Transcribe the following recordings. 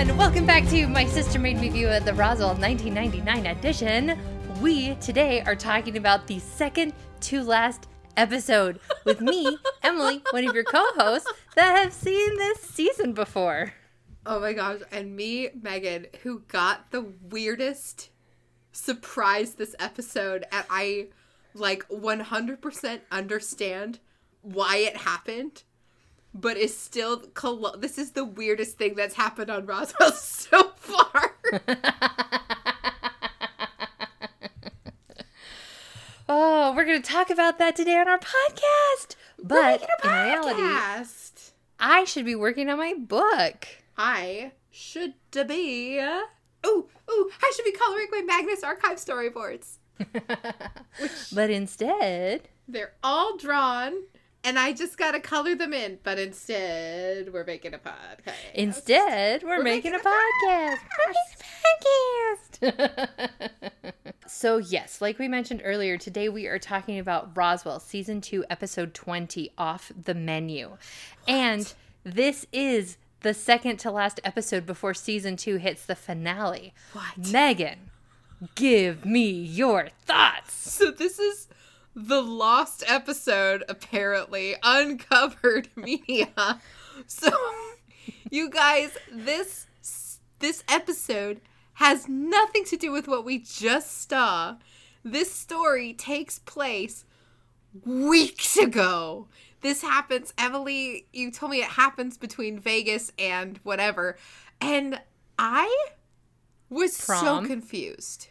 everyone! Welcome back to My Sister Made Me View of the Roswell 1999 edition. We today are talking about the second to last episode with me, Emily, one of your co hosts that have seen this season before. Oh my gosh, and me, Megan, who got the weirdest surprise this episode, and I like 100% understand why it happened, but is still. Col- this is the weirdest thing that's happened on Roswell so far. Oh, we're going to talk about that today on our podcast. But in reality, I should be working on my book. I should be. Oh, ooh, I should be coloring my Magnus Archive storyboards. But instead, They're all drawn, and I just gotta color them in. But instead, we're making a podcast. Instead, we're, We're making, making a podcast. A podcast. so, yes, like we mentioned earlier, today we are talking about Roswell, season two, episode 20, Off the Menu. And this is the second to last episode before season two hits the finale. What? Megan, give me your thoughts. So this is the lost episode, apparently uncovered media. So, you guys, this this episode has nothing to do with what we just saw. This story takes place weeks ago. This happens, Emily. You told me it happens between Vegas and whatever, and I was so confused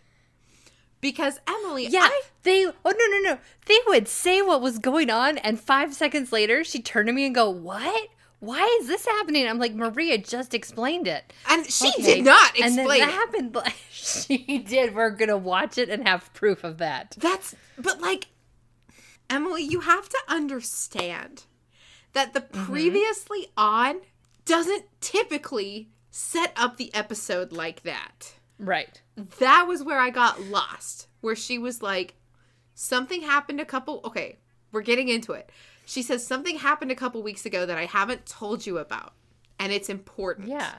because Emily, Yeah, I they. Oh no, no, no! They would say what was going on, and five seconds later, she turned to me and go, "What? Why is this happening?" I'm like, "Maria just explained it." and she Okay. did not And then explain that it. happened. She did. We're gonna watch it and have proof of that. That's but like Emily, you have to understand that the Mm-hmm. previously on doesn't typically set up the episode like that. Right. That was where I got lost, where she was like, something happened a couple. Okay, we're getting into it. She says something happened a couple weeks ago that I haven't told you about, and it's important. Yeah.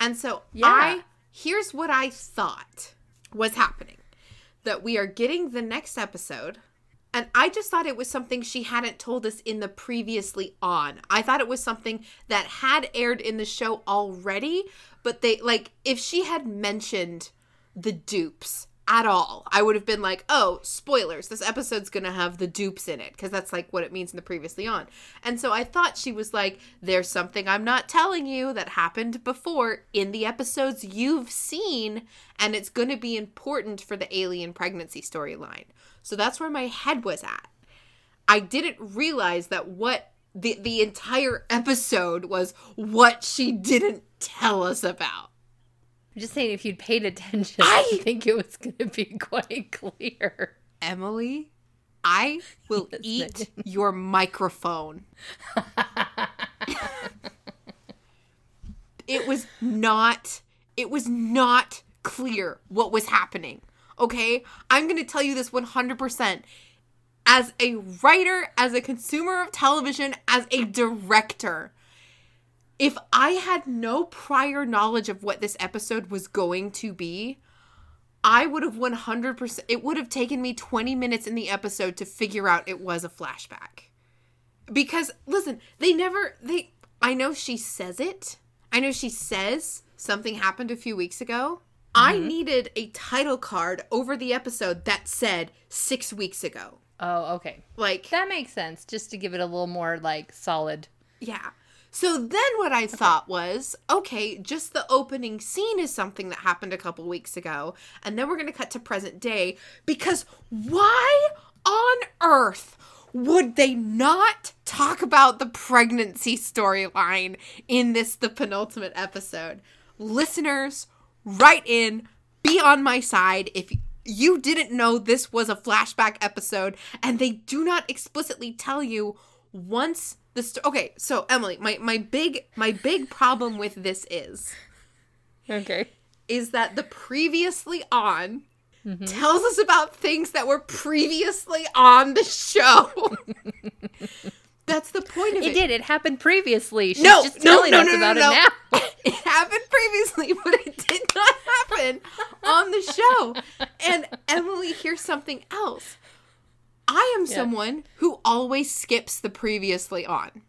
And so Yeah. I here's what I thought was happening. That we are getting the next episode. And I just thought it was something she hadn't told us in the previously on. I thought it was something that had aired in the show already, but they like if she had mentioned the dupes at all, I would have been like, "Oh, spoilers. This episode's going to have the dupes in it" because that's like what it means in the previously on. And so I thought she was like, "There's something I'm not telling you that happened before in the episodes you've seen and it's going to be important for the alien pregnancy storyline." So that's where my head was at. I didn't realize that what the the entire episode was what she didn't tell us about. I'm just saying, if you'd paid attention, I- I think it was gonna be quite clear. Emily, I will eat your microphone. it was not it was not clear what was happening. Okay? I'm going to tell you this 100%. As a writer, as a consumer of television, as a director, if I had no prior knowledge of what this episode was going to be, I would have 100%, it would have taken me 20 minutes in the episode to figure out it was a flashback. Because, listen, they never, they, I know she says it. I know she says something happened a few weeks ago. I mm-hmm. needed a title card over the episode that said six weeks ago. Oh, okay. Like, That makes sense. Just to give it a little more like solid. Yeah. So then what I thought was, okay, just the opening scene is something that happened a couple weeks ago, and then we're going to cut to present day because why on earth would they not talk about the pregnancy storyline in this the penultimate episode? Listeners, write in, be on my side if you didn't know this was a flashback episode and they do not explicitly tell you once the sto- okay so emily my my big my big problem with this is Okay. is that the previously on mm-hmm. tells us about things that were previously on the show That's the point of It it. did. It happened previously. She's No, just no, telling no, us no, about no. it now. it happened previously, but it did not happen on the show. And Emily, here's something else. I am Yeah. someone who always skips the previously on.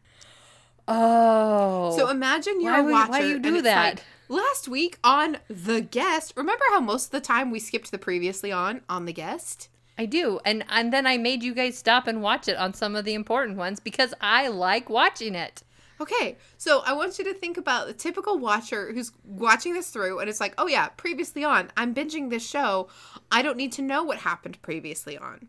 Oh. So imagine you're Why a watcher. why you do that? like, last week on The Guest, remember how most of the time we skipped the previously on on The Guest? I do. And and then I made you guys stop and watch it on some of the important ones because I like watching it. Okay, so I want you to think about the typical watcher who's watching this through and it's like, oh yeah, previously on. I'm binging this show. I don't need to know what happened previously on.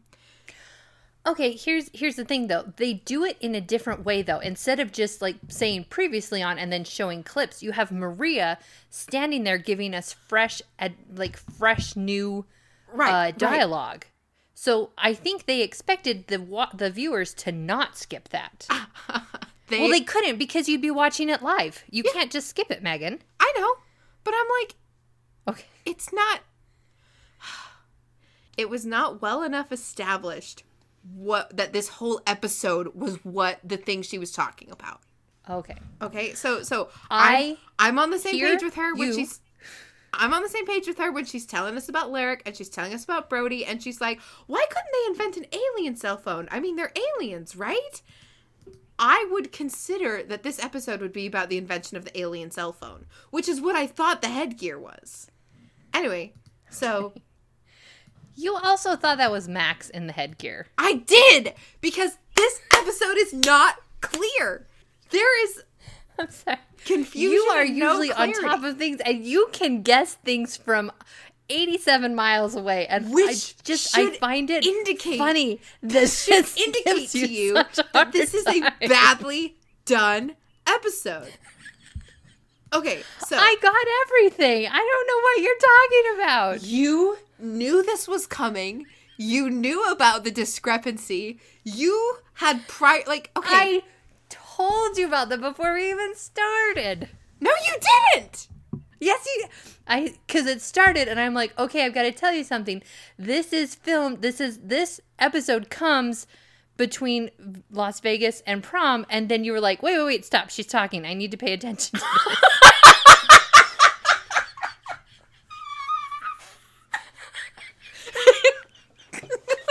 Okay, here's here's the thing though. They do it in a different way though. Instead of just like saying previously on and then showing clips, you have Maria standing there giving us fresh ed- like fresh new Right. uh, right. dialogue. So I think they expected the wa- the viewers to not skip that. They, well, they couldn't because you'd be watching it live. You can't just skip it, Megan. I know, but I'm like, Okay. it's not. It was not well enough established what that this whole episode was what the thing she was talking about. Okay. Okay, so so I I'm, I'm on the same page with her when you. she's I'm on the same page with her when she's telling us about Lyric and she's telling us about Brody and she's like, why couldn't they invent an alien cell phone? I mean, they're aliens, right? I would consider that this episode would be about the invention of the alien cell phone, which is what I thought the headgear was. Anyway, so You also thought that was Max in the headgear. I did because this episode is not clear. There is I'm sorry. confusion. You are and no usually on top of things, and you can guess things from 87 miles away. And Which I just I find it indicate- funny. This should indicate to you that this is a badly done episode. Okay, so I got everything. I don't know what you're talking about. you knew this was coming. You knew about the discrepancy. You had prior like okay. I told you about that before we even started. no, you didn't. Yes, you. I because it started, and I'm like, okay, I've got to tell you something. This is filmed. This is this episode comes between Las Vegas and prom, and then you were like, wait, wait, wait, stop. She's talking. I need to pay attention. To this.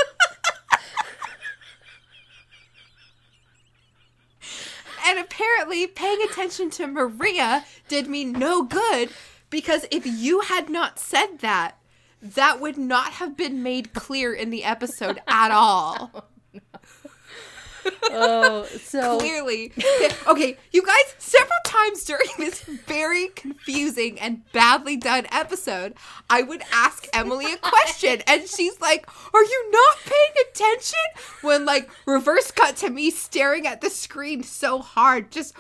And apparently, paying attention to Maria did me no good because if you had not said that, that would not have been made clear in the episode at all. oh, Oh, so Clearly. Okay, you guys, several times during this very confusing and badly done episode, I would ask Emily a question, and she's like, Are you not paying attention? When, like, reverse cut to me staring at the screen so hard, just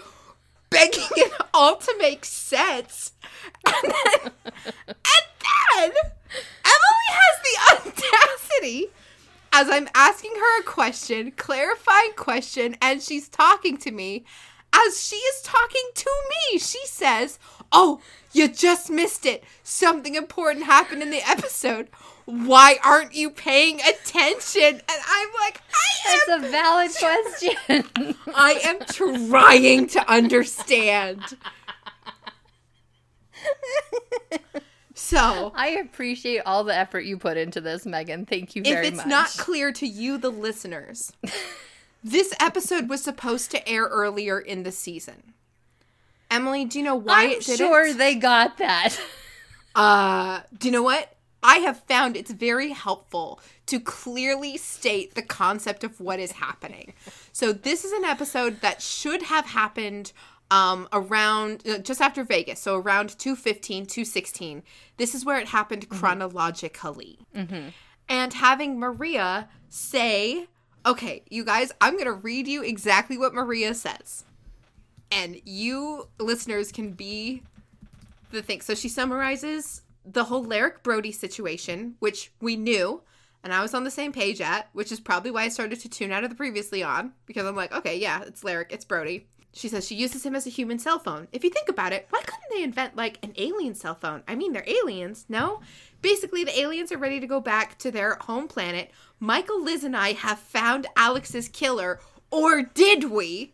begging it all to make sense. And then, and then Emily has the audacity as I'm asking her a question, clarifying question, and she's talking to me, as she is talking to me, she says, Oh, you just missed it. Something important happened in the episode. Why aren't you paying attention? And I'm like, I am, that's a valid question. I am trying to understand. So, I appreciate all the effort you put into this, Megan. Thank you very much. if it's much. not clear to you, the listeners, this episode was supposed to air earlier in the season. Emily, do you know why I'm it didn't? sure they got that. Uh, do you know what? I have found it's very helpful to clearly state the concept of what is happening. So this is an episode that should have happened um around uh, just after Vegas, so around 215, 216. This is where it happened chronologically. And having Maria say, "Okay, you guys, I'm going to read you exactly what Maria says." And you listeners can be the thing. So she summarizes the whole Lyric Brody situation, which we knew, and I was on the same page at, which is probably why I started to tune out of the previously on, because I'm like, okay, yeah, it's Lyric, it's Brody. She says she uses him as a human cell phone. If you think about it, why couldn't they invent like an alien cell phone? I mean, they're aliens, no? Basically, the aliens are ready to go back to their home planet. Michael, Liz, and I have found Alex's killer, Or did we?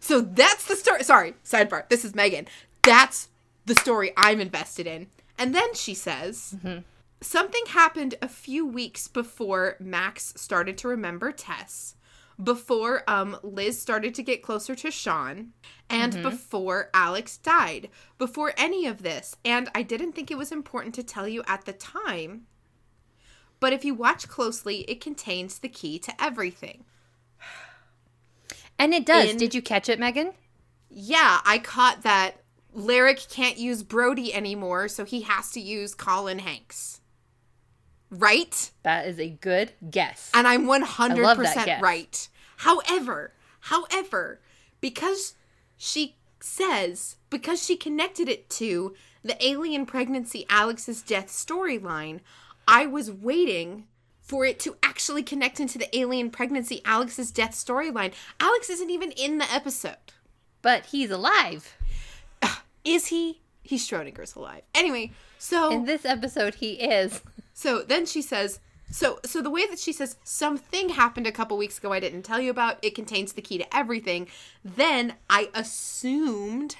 So that's the story. Sorry, sidebar. This is Megan. That's the story I'm invested in. And then she says mm-hmm. something happened a few weeks before Max started to remember Tess, before um, Liz started to get closer to Sean, and before Alex died. Before any of this. And I didn't think it was important to tell you at the time. But if you watch closely, it contains the key to everything. And it does. In- Did you catch it, Megan? Yeah, I caught that Lyric can't use Brody anymore, so he has to use Colin Hanks. Right? That is a good guess. And I'm 100% right. However, however, because she says, because she connected it to the alien pregnancy Alex's death storyline, I was waiting for it to actually connect into the alien pregnancy Alex's death storyline. Alex isn't even in the episode. But he's alive. Is he? He's Schrodinger's alive. Anyway, so In this episode, he is. So then she says, so so the way that she says something happened a couple weeks ago I didn't tell you about, it contains the key to everything. Then I assumed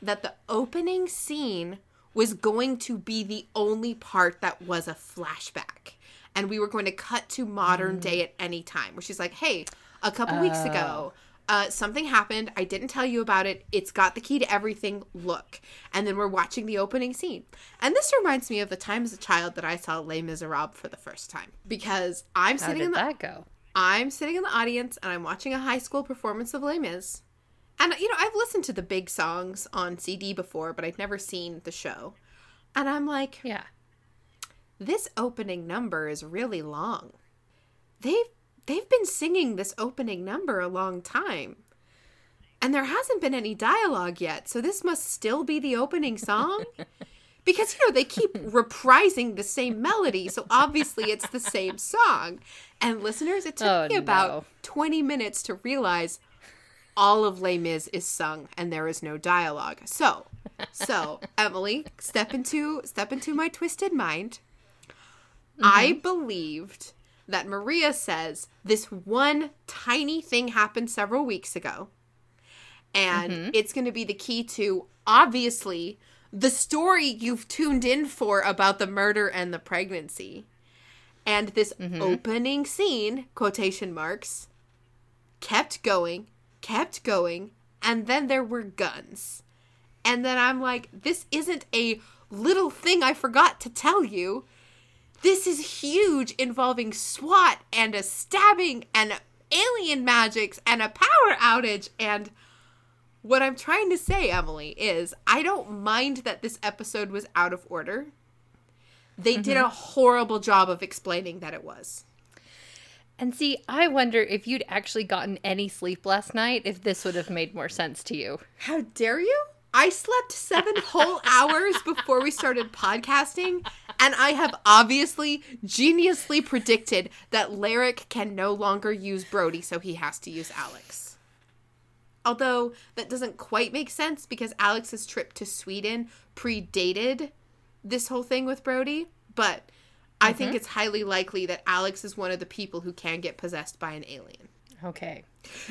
that the opening scene was going to be the only part that was a flashback. And we were going to cut to modern day mm. at any time where she's like, "Hey, a couple weeks ago, uh. Uh, something happened. I didn't tell you about it. It's got the key to everything. Look. And then we're watching the opening scene. And this reminds me of the time as a child that I saw Les Miserables for the first time. Because I'm How sitting did in the that go? I'm sitting in the audience and I'm watching a high school performance of Les Mis. And you know, I've listened to the big songs on CD before, but I'd never seen the show. And I'm like, Yeah. this opening number is really long. They've they've been singing this opening number a long time. And there hasn't been any dialogue yet, so this must still be the opening song? because you know they keep reprising the same melody, so obviously it's the same song. And listeners, it took Oh, me about no. 20 minutes to realize all of Les Mis is sung and there is no dialogue. So, so Emily, step into step into my twisted mind. I mm-hmm. believed that Maria says this one tiny thing happened several weeks ago. And mm-hmm. it's going to be the key to obviously the story you've tuned in for about the murder and the pregnancy. And this mm-hmm. opening scene, quotation marks, kept going, kept going, and then there were guns. And then I'm like, this isn't a little thing I forgot to tell you. This is huge, involving SWAT and a stabbing and alien magics and a power outage. And what I'm trying to say, Emily, is I don't mind that this episode was out of order. They did mm-hmm. a horrible job of explaining that it was. And see, I wonder if you'd actually gotten any sleep last night, if this would have made more sense to you. How dare you? I slept seven whole hours before we started podcasting, and I have obviously geniusly predicted that Lyric can no longer use Brody, so he has to use Alex. Although that doesn't quite make sense because Alex's trip to Sweden predated this whole thing with Brody, but I mm-hmm. think it's highly likely that Alex is one of the people who can get possessed by an alien. Okay.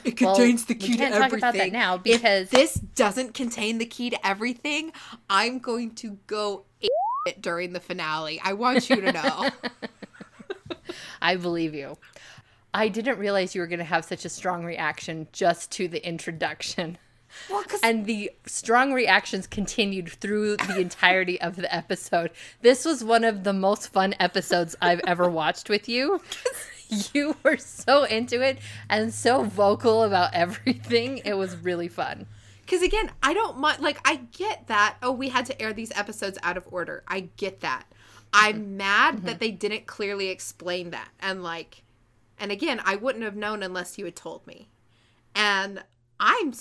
It Well, contains the we can't to talk about that now because- if this doesn't contain the key to everything, I'm going to go it during the finale. I want you to know. I believe you. I didn't realize you were going to have such a strong reaction just to the introduction. well, And the strong reactions continued through the entirety of the episode. This was one of the most fun episodes I've ever watched with you. You were so into it and so vocal about everything. It was really fun. Because again, I don't mind. Like, I get that. Oh, we had to air these episodes out of order. I get that. I'm mm-hmm. mad that mm-hmm. they didn't clearly explain that. And like, and again, I wouldn't have known unless you had told me. And I'm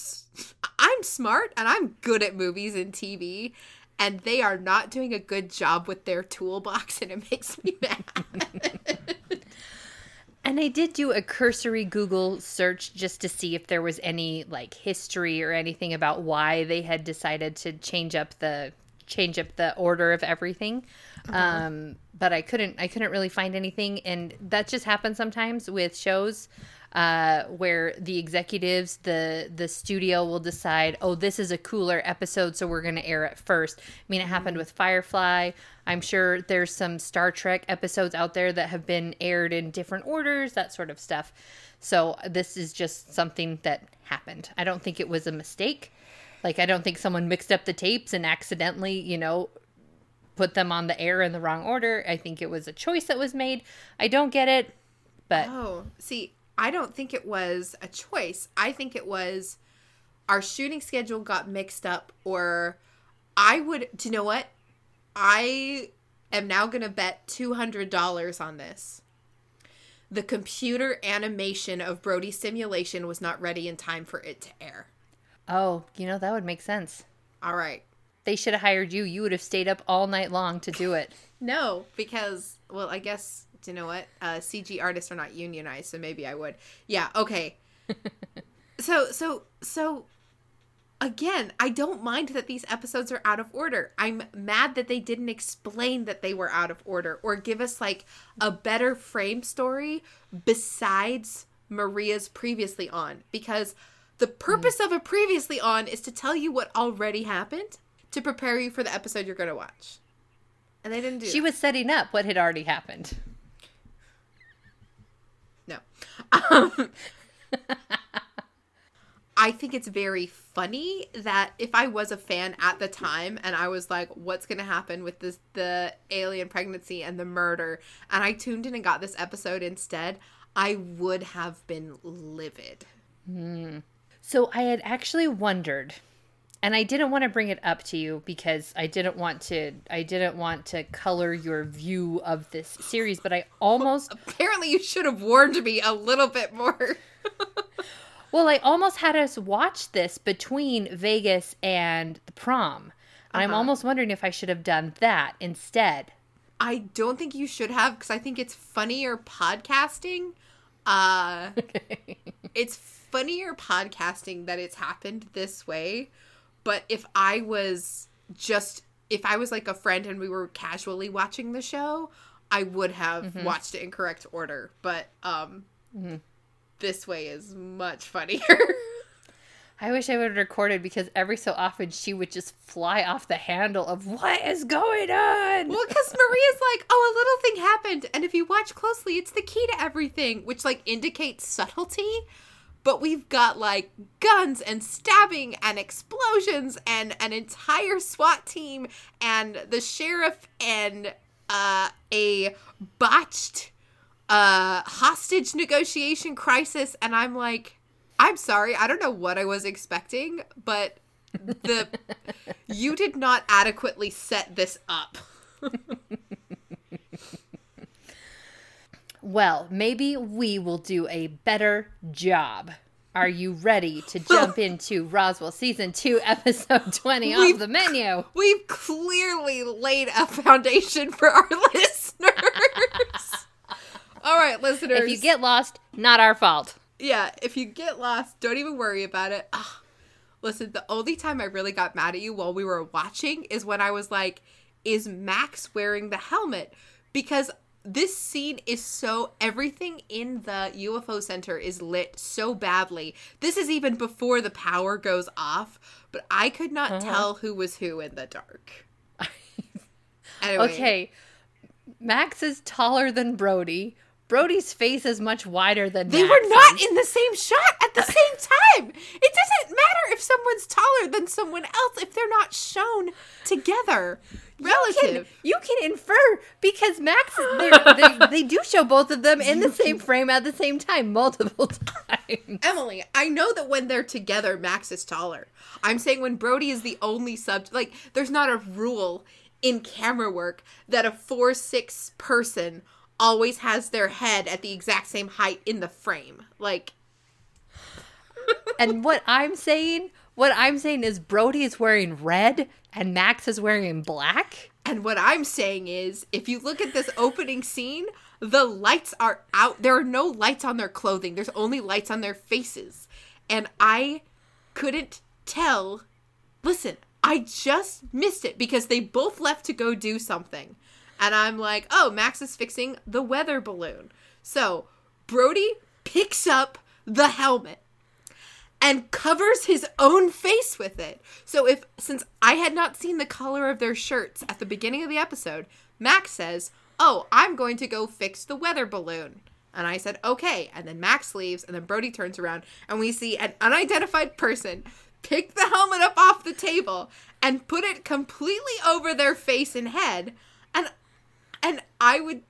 I'm smart and I'm good at movies and TV, and they are not doing a good job with their toolbox, and it makes me mad. And I did do a cursory Google search just to see if there was any like history or anything about why they had decided to change up the change up the order of everything. Um, but I couldn't I couldn't really find anything and that just happens sometimes with shows. Uh, where the executives, the the studio will decide, oh, this is a cooler episode, so we're going to air it first. I mean, it happened with Firefly. I'm sure there's some Star Trek episodes out there that have been aired in different orders, that sort of stuff. So this is just something that happened. I don't think it was a mistake. Like I don't think someone mixed up the tapes and accidentally, you know, put them on the air in the wrong order. I think it was a choice that was made. I don't get it, but Oh, see, I don't think it was a choice. I think it was our shooting schedule got mixed up, or I would, do you know what? I am now going to bet $200 on this. The computer animation of Brody's simulation was not ready in time for it to air. oh, you know that would make sense. All right. They should have hired you. You would have stayed up all night long to do it. No, because well, I guess do you know what? Uh, CG artists are not unionized, so maybe I would. Yeah. Okay. so so so again, I don't mind that these episodes are out of order. I'm mad that they didn't explain that they were out of order or give us like a better frame story besides Maria's previously on because the purpose of a previously on is to tell you what already happened to prepare you for the episode you're going to watch. And they didn't do She that. was setting up what had already happened. Um, I think it's very funny that if I was a fan at the time and I was like, what's going to happen with this, the alien pregnancy and the murder, and I tuned in and got this episode instead, I would have been livid. So I had actually wondered, and I didn't want to bring it up to you because I didn't want to I didn't want to color your view of this series, but I almost Apparently, you should have warned me a little bit more. well, I almost had us watch this between Vegas and the prom. And I'm Uh-huh. almost wondering if I should have done that instead. I don't think you should have because I think it's funnier podcasting. Uh, it's funnier podcasting that it's happened this way. But if I was just, if I was like a friend and we were casually watching the show, I would have watched it in correct order. But um, this way is much funnier. I wish I would have recorded because every so often she would just fly off the handle of what is going on. Well, because Maria's like, oh, a little thing happened, and if you watch closely, it's the key to everything, which like indicates subtlety. But we've got like guns and stabbing and explosions and an entire SWAT team and the sheriff and uh, a botched uh, hostage negotiation crisis, and I'm like, I'm sorry, I don't know what I was expecting, but the you did not adequately set this up. Well, maybe we will do a better job. Are you ready to jump into Roswell season 2 episode 20 off We've- the menu? We've clearly laid a foundation for our listeners. All right, listeners. If you get lost, not our fault. yeah, if you get lost, don't even worry about it. Ah, listen, the only time I really got mad at you while we were watching is when I was like, "Is Max wearing the helmet?" Because this scene is so everything in the UFO center is lit so badly. This is even before the power goes off, but I could not uh-huh. tell who was who in the dark. Anyway, Okay. Max is taller than Brody. Brody's face is much wider than They were not in the same shot at the same time. It doesn't matter if someone's taller than someone else if they're not shown together. You Relative. can, you can infer because Max, they, they do show both of them in the same frame at the same time multiple times. Emily, I know that when they're together, Max is taller. I'm saying when Brody is the only subject, like, there's not a rule in camera work that a 4 6 person always has their head at the exact same height in the frame. Like, And what I'm saying, what I'm saying is Brody is wearing red and Max is wearing black. And what I'm saying is, if you look at this opening scene, the lights are out. There are no lights on their clothing, there's only lights on their faces. And I couldn't tell. Listen, I just missed it because they both left to go do something. And I'm like, oh, Max is fixing the weather balloon. So Brody picks up the helmet and covers his own face with it. So if since I had not seen the color of their shirts at the beginning of the episode, Max says, "Oh, I'm going to go fix the weather balloon." And I said, "Okay." And then Max leaves and then Brody turns around and we see an unidentified person pick the helmet up off the table and put it completely over their face and head. And and I would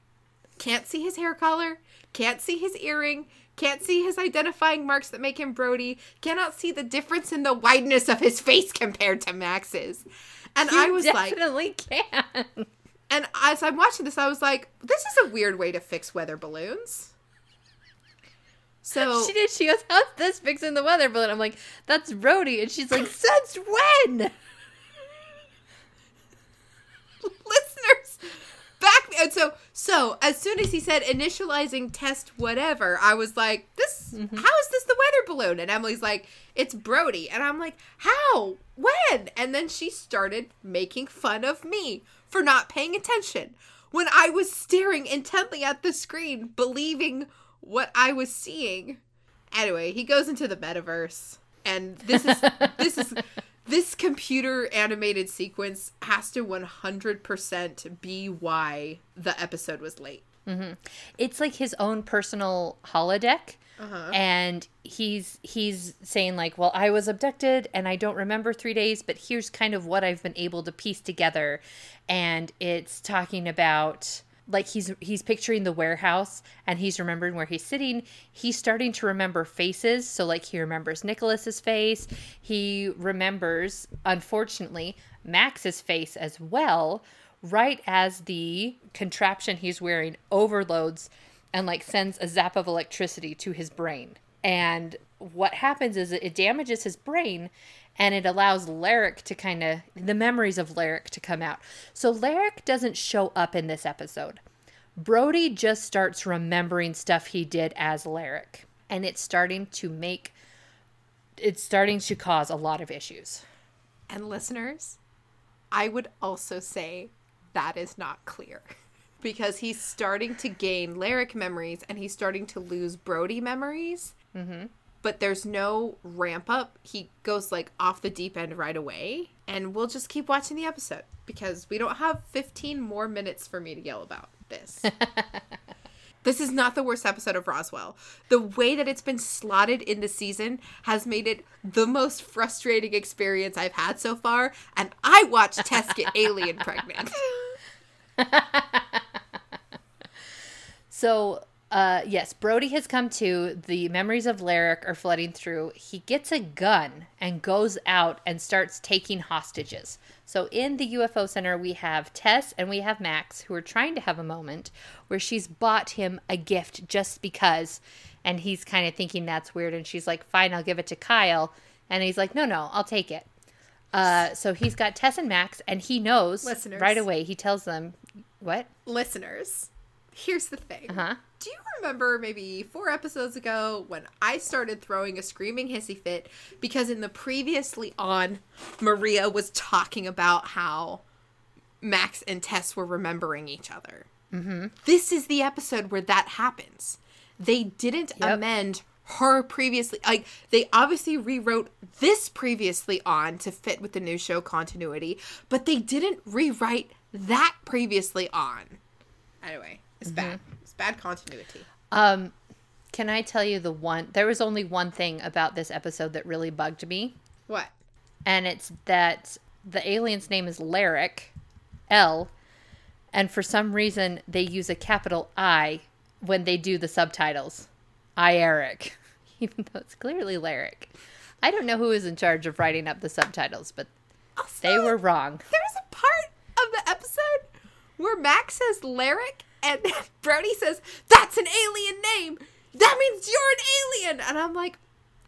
can't see his hair color, can't see his earring, can't see his identifying marks that make him Brody, cannot see the difference in the wideness of his face compared to Max's. And You I was like, I definitely can. and as I'm watching this, I was like, this is a weird way to fix weather balloons. So She did. She goes, "How's this fixing the weather balloon?" I'm like, "That's Brody," and she's like, "Since when?" listeners back and so so as soon as he said initializing test whatever i was like this mm-hmm. how is this the weather balloon? And emily's like it's brody. And i'm like how? When? And then she started making fun of me for not paying attention. When i was staring intently at the screen believing what i was seeing. Anyway he goes into the metaverse and this is this is this computer animated sequence has to 100% be why the episode was late It's like his own personal holodeck. Uh-huh. And he's he's saying like, "Well, I was abducted and I don't remember 3 days, but here's kind of what I've been able to piece together." And it's talking about like he's he's picturing the warehouse and he's remembering where he's sitting. He's starting to remember faces. So like he remembers nicholas's face. He remembers unfortunately max's face as well right as the contraption he's wearing overloads and like sends a zap of electricity to his brain. And what happens is it damages his brain and it allows Larrick to kind of the memories of Larrick to come out. So Larrick doesn't show up in this episode. Brody just starts remembering stuff he did as Larrick, and it's starting to make it's starting to cause a lot of issues. and listeners i would also say that is not clear because he's starting to gain Lyric memories and he's starting to lose Brody memories. Mm-hmm. But there's no ramp up. He goes like off the deep end right away. And we'll just keep watching the episode because we don't have 15 more minutes for me to yell about this. This is not the worst episode of Roswell. The way that it's been slotted in the season has made it the most frustrating experience I've had so far. And I watched Tess get alien pregnant. So, uh, yes, Brody has come to. The memories of Larrick are flooding through. He gets a gun and goes out and starts taking hostages. So, in the UFO Center, we have Tess and we have Max, who are trying to have a moment where she's bought him a gift just because. And he's kind of thinking that's weird. And she's like, fine, I'll give it to Kyle. And he's like, no, no, I'll take it. Uh, so he's got Tess and Max, and he knows Listeners. right away. He tells them, what? Listeners, here's the thing. Uh-huh. Do you remember maybe four episodes ago when I started throwing a screaming hissy fit because in the previously on, Maria was talking about how Max and Tess were remembering each other? Mm-hmm. This is the episode where that happens. They didn't Yep. amend her previously like they obviously rewrote this previously on to fit with the new show continuity but they didn't rewrite that previously on anyway it's bad it's bad continuity Um, can I tell you the one? There was only one thing about this episode that really bugged me, what and it's that the alien's name is Larrick, L, and for some reason they use a capital I when they do the subtitles. I Eric, even though it's clearly Larrick. I don't know who is in charge of writing up the subtitles, but they were wrong. there's a part of the episode where max says Lyric and brody says that's an alien name. That means you're an alien. And i'm like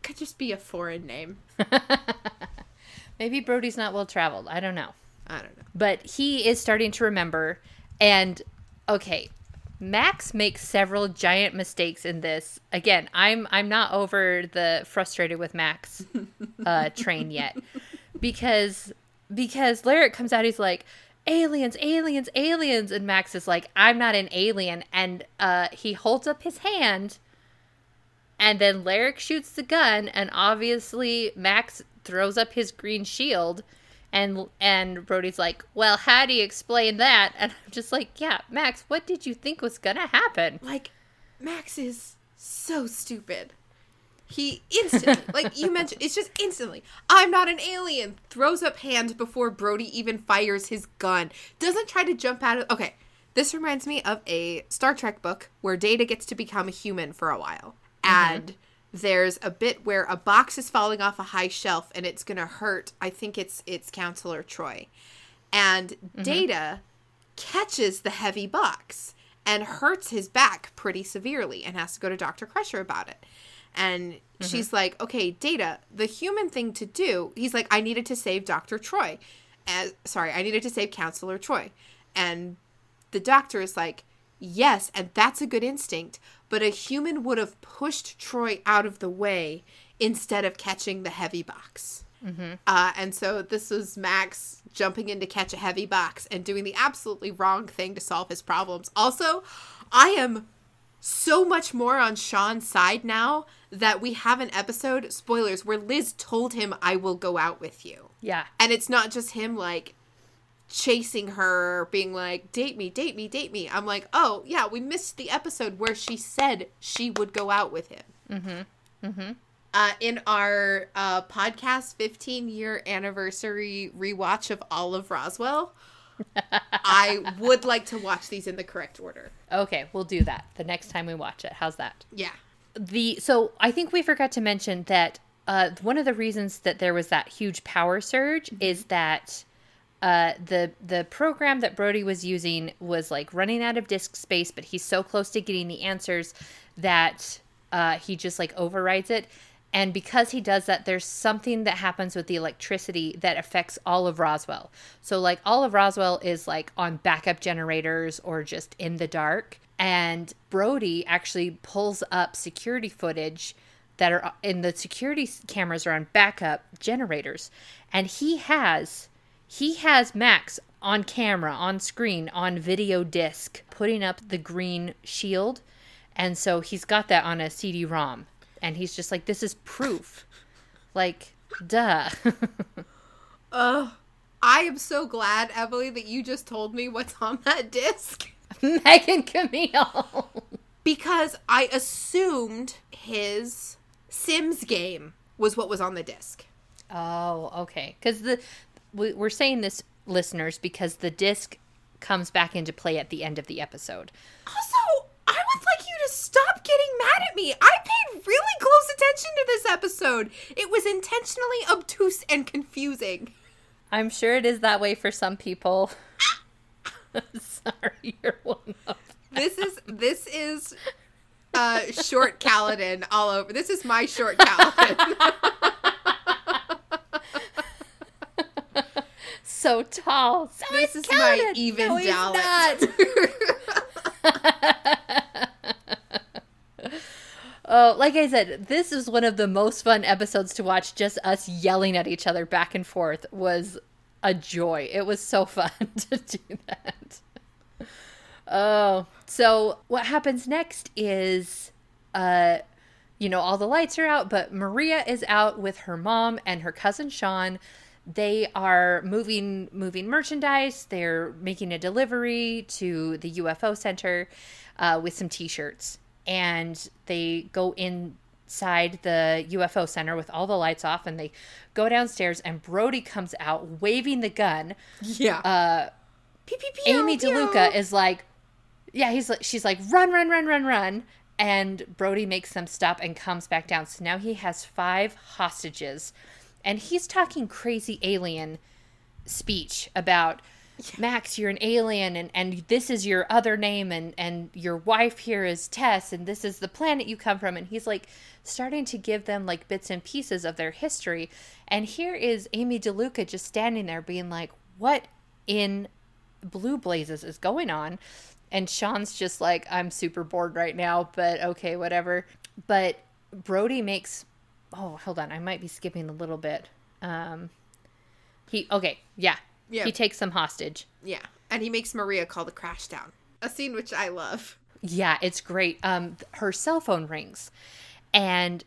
could just be a foreign name. Maybe Brody's not well traveled. I don't know. i don't know. But he is starting to remember. And okay max makes several giant mistakes in this. Again i'm i'm not over the frustrated with max uh train yet. Because because Lyric comes out he's like aliens aliens aliens and max is like i'm not an alien and uh he holds up his hand And then Larrick shoots the gun, and obviously Max throws up his green shield. And and Brody's like, "Well, how do you explain that?" And I'm just like, "Yeah, Max, what did you think was gonna happen?" Like, Max is so stupid. He instantly, like you mentioned, it's just instantly. I'm not an alien. Throws up hand before Brody even fires his gun. Doesn't try to jump out of. Okay, this reminds me of a Star Trek book where Data gets to become a human for a while, mm-hmm. and there's a bit where a box is falling off a high shelf and it's gonna hurt. I think it's it's Counselor Troi, and mm-hmm. Data catches the heavy box and hurts his back pretty severely and has to go to Dr. Crusher about it. And she's like, okay, Data, the human thing to do, he's like, I needed to save Dr. Troi. As, sorry, I needed to save Counselor Troi. And the doctor is like, yes, and that's a good instinct, but a human would have pushed Troi out of the way instead of catching the heavy box. Uh, and so this was Max jumping in to catch a heavy box and doing the absolutely wrong thing to solve his problems. Also, I am so much more on Sean's side now that we have an episode, spoilers, where Liz told him, I will go out with you. Yeah. And it's not just him like chasing her, being like, date me, date me, date me. I'm like, oh, yeah, we missed the episode where she said she would go out with him. Mm-hmm. Mm-hmm. Uh, in our uh, podcast 15 year anniversary rewatch of all of Roswell, I would like to watch these in the correct order. Okay, we'll do that the next time we watch it. How's that? Yeah. the so I think we forgot to mention that uh, one of the reasons that there was that huge power surge is that uh, the the program that Brody was using was like running out of disk space, but he's so close to getting the answers that uh, he just like overrides it. And because he does that, there's something that happens with the electricity that affects all of Roswell. So, like, all of Roswell is like on backup generators or just in the dark. And Brody actually pulls up security footage that are in the security cameras are on backup generators. And he has he has Max on camera, on screen, on video disc, putting up the green shield. And so he's got that on a CD ROM. And he's just like, this is proof. like, duh. Ugh. I am so glad, Emily, that you just told me what's on that disc. Megan Camille. because I assumed his Sims game was what was on the disc. oh, okay. Because the we, we're saying this, listeners, because the disc comes back into play at the end of the episode. Also, I would like stop getting mad at me. I paid really close attention to this episode. It was intentionally obtuse and confusing. I'm sure it is that way for some people. Sorry, you're one of This is this is uh short Kaladin all over. This is my short Kaladin. so tall. So this is is my even no. Oh, like I said, this is one of the most fun episodes to watch. Just us yelling at each other back and forth was a joy. It was so fun to do that. Oh, so what happens next is, uh, you know, all the lights are out, but Maria is out with her mom and her cousin Sean. They are moving moving merchandise. They're making a delivery to the UFO center uh, with some T-shirts, and they go inside the UFO center with all the lights off, and they go downstairs. And Brody comes out waving the gun. yeah. Uh, Pew, pew, pew, Amy. DeLuca is like, yeah, he's like, she's like, run, run, run, run, run. And Brody makes them stop and comes back down. So now he has five hostages. And he's talking crazy alien speech about Max, you're an alien, and, and this is your other name, and, and your wife here is Tess, and this is the planet you come from. And he's like starting to give them like bits and pieces of their history. And here is Amy DeLuca just standing there being like, what in blue blazes is going on? And Sean's just like, I'm super bored right now, but okay, whatever. But Brody makes oh, hold on, I might be skipping a little bit. Um he okay, yeah. Yeah. He takes them hostage. Yeah. And he makes Maria call the Crashdown. A scene which I love. Yeah, it's great. Um her cell phone rings And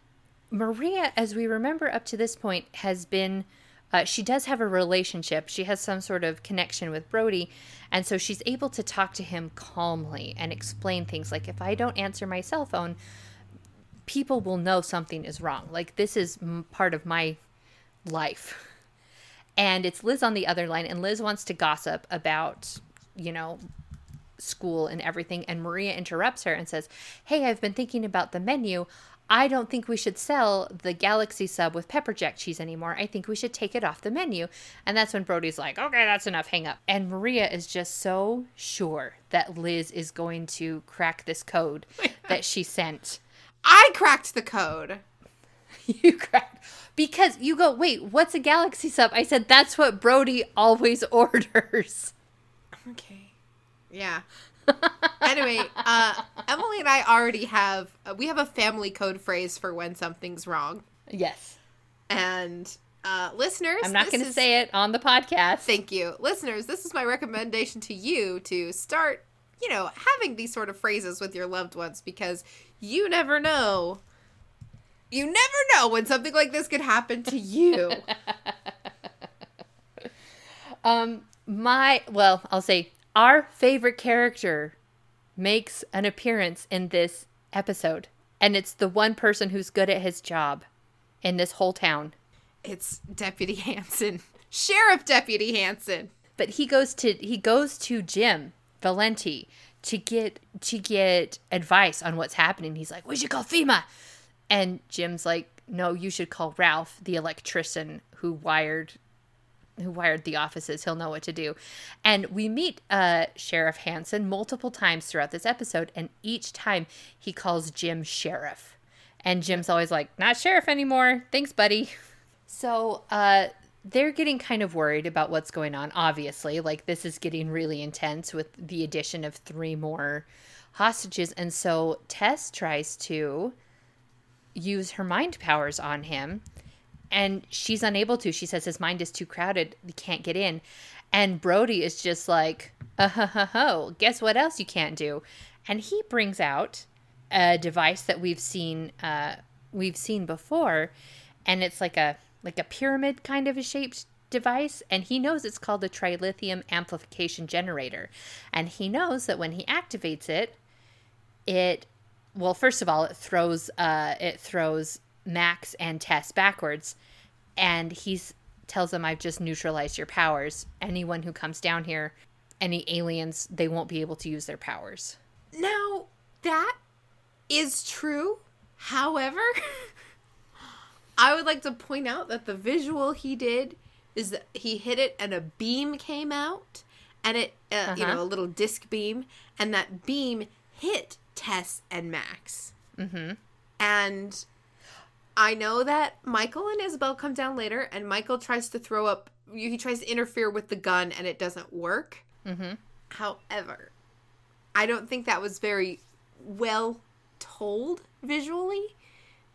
Maria, as we remember up to this point, has been. Uh, she does have a relationship. She has some sort of connection with Brody. And so she's able to talk to him calmly and explain things like if I don't answer my cell phone, people will know something is wrong. Like, this is m- part of my life. And it's Liz on the other line, and Liz wants to gossip about, you know, school and everything. And Maria interrupts her and says, Hey, I've been thinking about the menu. I don't think we should sell the Galaxy sub with pepper jack cheese anymore. I think we should take it off the menu. And that's when Brody's like, okay, that's enough, hang up. And Maria is just so sure that Liz is going to crack this code that she sent. I cracked the code. You cracked. Because you go, wait, what's a Galaxy sub? I said, that's what Brody always orders. Okay. Yeah. anyway, uh, Emily and I already have uh, we have a family code phrase for when something's wrong, Yes. and uh, listeners, I'm not going to is- say it on the podcast. Thank you, listeners. This is my recommendation to you to start, you know, having these sort of phrases with your loved ones because you never know. You never know when something like this could happen to you. Um, my well, I'll say our favorite character makes an appearance in this episode, and it's the one person who's good at his job in this whole town. it's Deputy Hansen, Sheriff Deputy Hansen. But he goes to he goes to Jim Valenti to get to get advice on what's happening. He's like, "We should call FEMA," and Jim's like, "No, you should call Ralph, the electrician who wired." Who wired the offices? He'll know what to do. And we meet uh, Sheriff Hansen multiple times throughout this episode, and each time he calls Jim Sheriff. And Jim's always like, Not Sheriff anymore. Thanks, buddy. So uh, they're getting kind of worried about what's going on, obviously. Like, this is getting really intense with the addition of three more hostages. And so Tess tries to use her mind powers on him, and she's unable to. She says his mind is too crowded, he can't get in. And Brody is just like, uh ho ho guess what else you can't do? And he brings out a device that we've seen uh, we've seen before, and it's like a like a pyramid kind of a shaped device and he knows it's called a trilithium amplification generator and he knows that when he activates it it well first of all it throws uh it throws max and tess backwards and he's tells them i've just neutralized your powers anyone who comes down here any aliens they won't be able to use their powers Now, that is true. However, I would like to point out that the visual he did is that he hit it and a beam came out and it, uh, you Uh-huh. know, a little disc beam, and that beam hit Tess and Max. Mm-hmm. And I know that Michael and Isabel come down later, and Michael tries to throw up, he tries to interfere with the gun, and it doesn't work. mm-hmm However, I don't think that was very well told visually.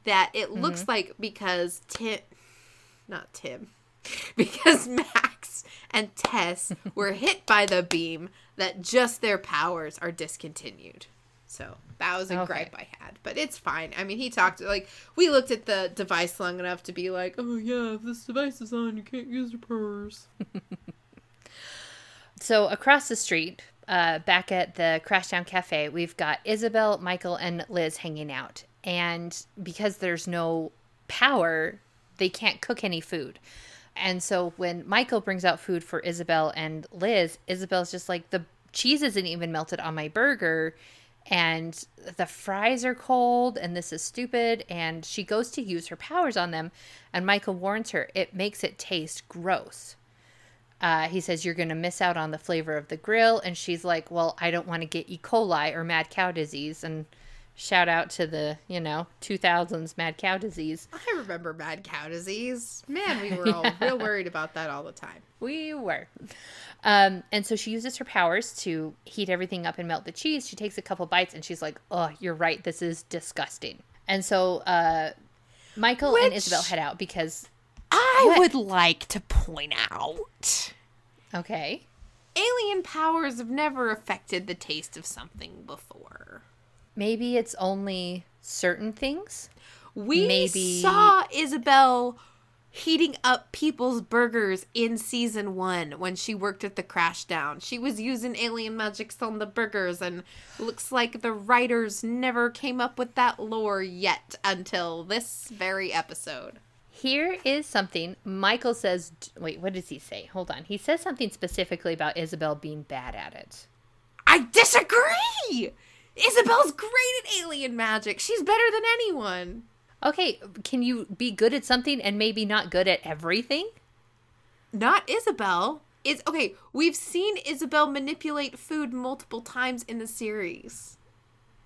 That it looks like because Tim, not Tim, because Max and Tess were hit by the beam, that just their powers are discontinued. So that was a Okay. gripe I had, but it's fine. I mean, he talked like we looked at the device long enough to be like, oh yeah, if this device is on, you can't use your powers. So across the street, uh, back at the Crashdown Cafe, we've got Isabel, Michael, and Liz hanging out. And because there's no power, they can't cook any food. And so when Michael brings out food for Isabel and Liz, Isabel's just like, the cheese isn't even melted on my burger. And the fries are cold, and this is stupid. And she goes to use her powers on them. And Michael warns her, it makes it taste gross uh, he says you're going to miss out on the flavor of the grill and she's like well i don't want to get e coli or mad cow disease and shout out to the you know 2000s mad cow disease I remember mad cow disease. Man, we were all real worried about that all the time. we were um, and so she uses her powers to heat everything up and melt the cheese. She takes a couple bites and she's like oh you're right. This is disgusting. And so uh, michael and isabel head out because I What? would like to point out okay. alien powers have never affected the taste of something before. maybe it's only certain things? We Maybe- saw Isabel heating up people's burgers in season one when she worked at the Crashdown. She was using alien magics on the burgers, and looks like the writers never came up with that lore yet until this very episode. Here is something Michael says. Wait, what does he say? Hold on. He says something specifically about Isabel being bad at it. I disagree! Isabel's great at alien magic. She's better than anyone. Okay, can you be good at something and maybe not good at everything? Not Isabel. Is okay, we've seen Isabel manipulate food multiple times in the series.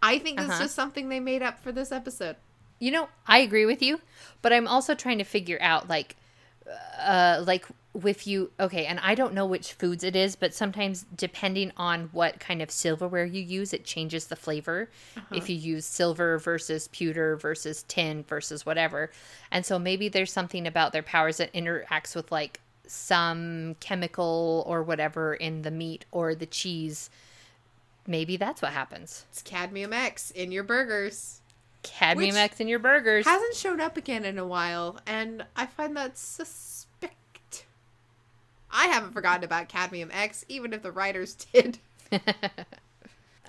I think it's Uh-huh. just something they made up for this episode. You know, I agree with you, but I'm also trying to figure out like uh like with you okay, and I don't know which foods it is, but sometimes depending on what kind of silverware you use, it changes the flavor. If you use silver versus pewter versus tin versus whatever. And so maybe there's something about their powers that interacts with like some chemical or whatever in the meat or the cheese. Maybe that's what happens. It's cadmium X in your burgers. Cadmium Which X in your burgers. Hasn't shown up again in a while, and I find that suspect. I haven't forgotten about cadmium X, even if the writers did.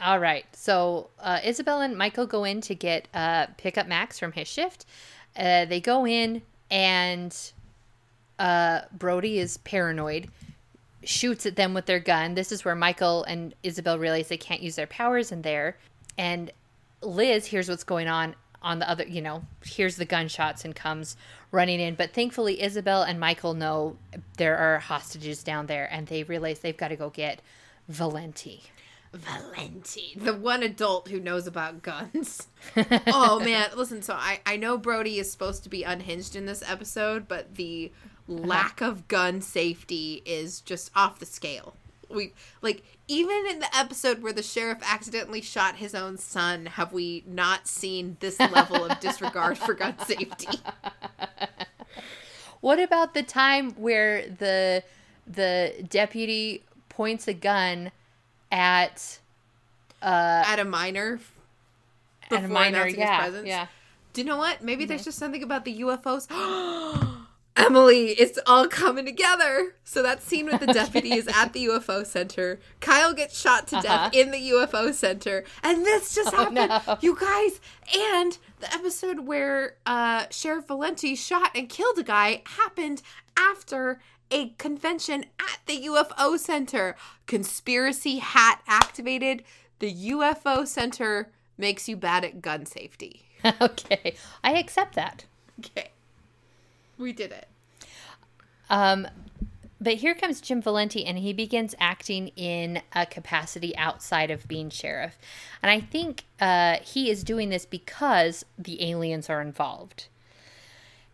All right. So uh, Isabel and Michael go in to get uh, pick up Max from his shift. Uh, they go in and uh, Brody is paranoid, shoots at them with their gun. This is where Michael and Isabel realize they can't use their powers in there. And Liz hears what's going on on the other, you know, hears the gunshots and comes running in. But thankfully, Isabel and Michael know there are hostages down there and they realize they've got to go get Valenti. Valenti, the one adult who knows about guns. oh man, listen. So I I know Brody is supposed to be unhinged in this episode, but the uh-huh. lack of gun safety is just off the scale. We like even in the episode where the sheriff accidentally shot his own son, have we not seen this level of disregard for gun safety? What about the time where the the deputy points a gun at uh, At a minor, at a minor? announcing his Yeah, presence? yeah. Do you know what? Maybe there's mm-hmm. just something about the UFOs. Emily, it's all coming together. So that scene with the deputy is at the UFO center. Kyle gets shot to Uh-huh. death in the UFO center, and this just happened, no. you guys. And the episode where uh, Sheriff Valenti shot and killed a guy happened after a convention at the UFO center. Conspiracy hat activated. The UFO center makes you bad at gun safety. okay, I accept that. Okay. We did it. Um, but here comes Jim Valenti, and he begins acting in a capacity outside of being sheriff. And I think uh, he is doing this because the aliens are involved.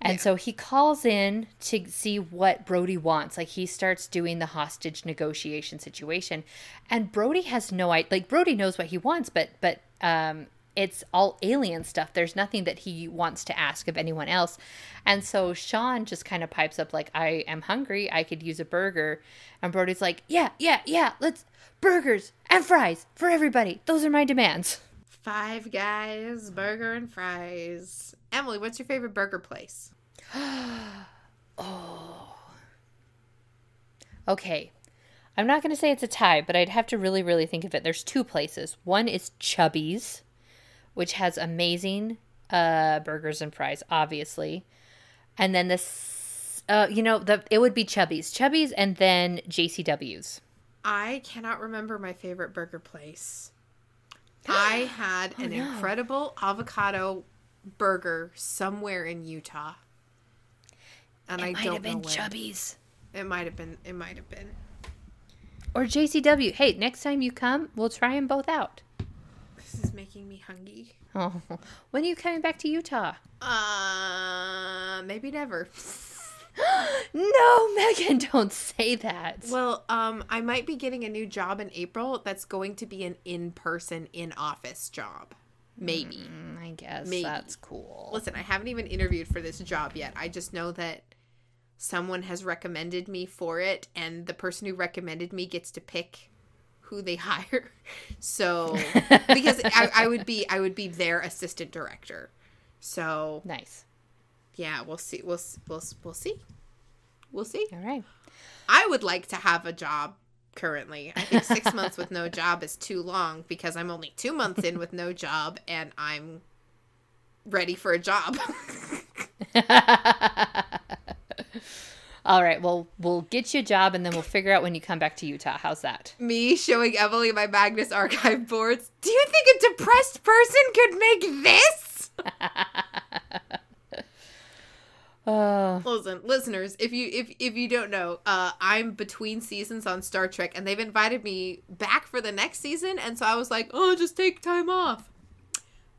And so he calls in to see what Brody wants. Like he starts doing the hostage negotiation situation, and Brody has no idea. Like Brody knows what he wants, but but um, it's all alien stuff. There's nothing that he wants to ask of anyone else. And so Sean just kind of pipes up like, "I am hungry. I could use a burger." And Brody's like, "Yeah, yeah, yeah. Let's burgers and fries for everybody. Those are my demands." Five guys, burger and fries. Emily, what's your favorite burger place? Oh. Okay. I'm not going to say it's a tie, but I'd have to really, really think of it. There's two places. One is Chubby's, which has amazing uh, burgers and fries, obviously. And then this, uh, you know, the it would be Chubby's, Chubby's, and then JCW's. I cannot remember my favorite burger place. I had an no. incredible avocado burger somewhere in Utah. And I might don't have been know. Chubby's It might have been. It might have been. or JCW. Hey, next time you come, we'll try them both out. This is making me hungry. Oh, when are you coming back to Utah? Uh, maybe never. No, Megan, don't say that. Well, um, I might be getting a new job in April. That's going to be an in-person, in-office job. Maybe. Mm, I guess Maybe. that's cool. Listen, I haven't even interviewed for this job yet. I just know that someone has recommended me for it, and the person who recommended me gets to pick who they hire. So, because I, I would be, I would be their assistant director. So Nice. yeah, we'll see. We'll we'll we'll see. We'll see. All right. I would like to have a job currently. I think six months with no job is too long because I'm only two months in with no job and I'm ready for a job. All right. Well, we'll get you a job and then we'll figure out when you come back to Utah. How's that? Me showing Emily my Magnus archive boards. Do you think a depressed person could make this? Oh, Listen, listeners, if you if if you don't know, uh, I'm between seasons on Star Trek, and they've invited me back for the next season, and so I was like, oh, just take time off.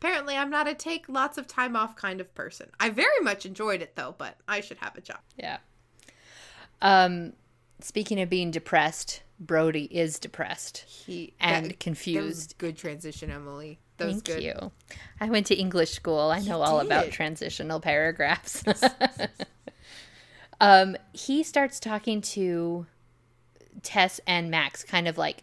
Apparently, I'm not a take lots of time off kind of person. I very much enjoyed it though, but I should have a job. yeah. Um, speaking of being depressed, Brody is depressed. He And that- That confused. good transition, Emily. That was Thank good. you. I went to English school. I know all about transitional paragraphs. um, he starts talking to Tess and Max, kind of like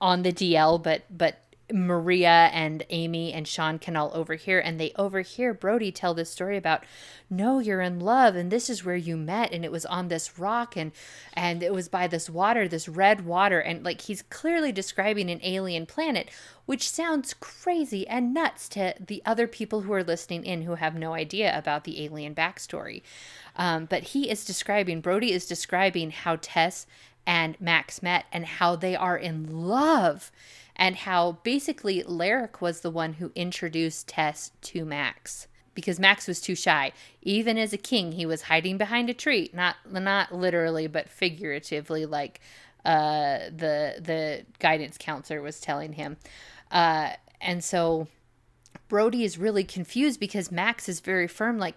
on the DL, but but Maria and Amy and Sean can all overhear, and they overhear Brody tell this story about, no, you're in love, and this is where you met, and it was on this rock, and and it was by this water, this red water, and like he's clearly describing an alien planet, which sounds crazy and nuts to the other people who are listening in who have no idea about the alien backstory. Um, but he is describing, Brody is describing how Tess and Max met and how they are in love and how basically Larek was the one who introduced Tess to Max because Max was too shy. Even as a king, he was hiding behind a tree, not not literally but figuratively like uh the the guidance counselor was telling him. Uh and so Brody is really confused because Max is very firm like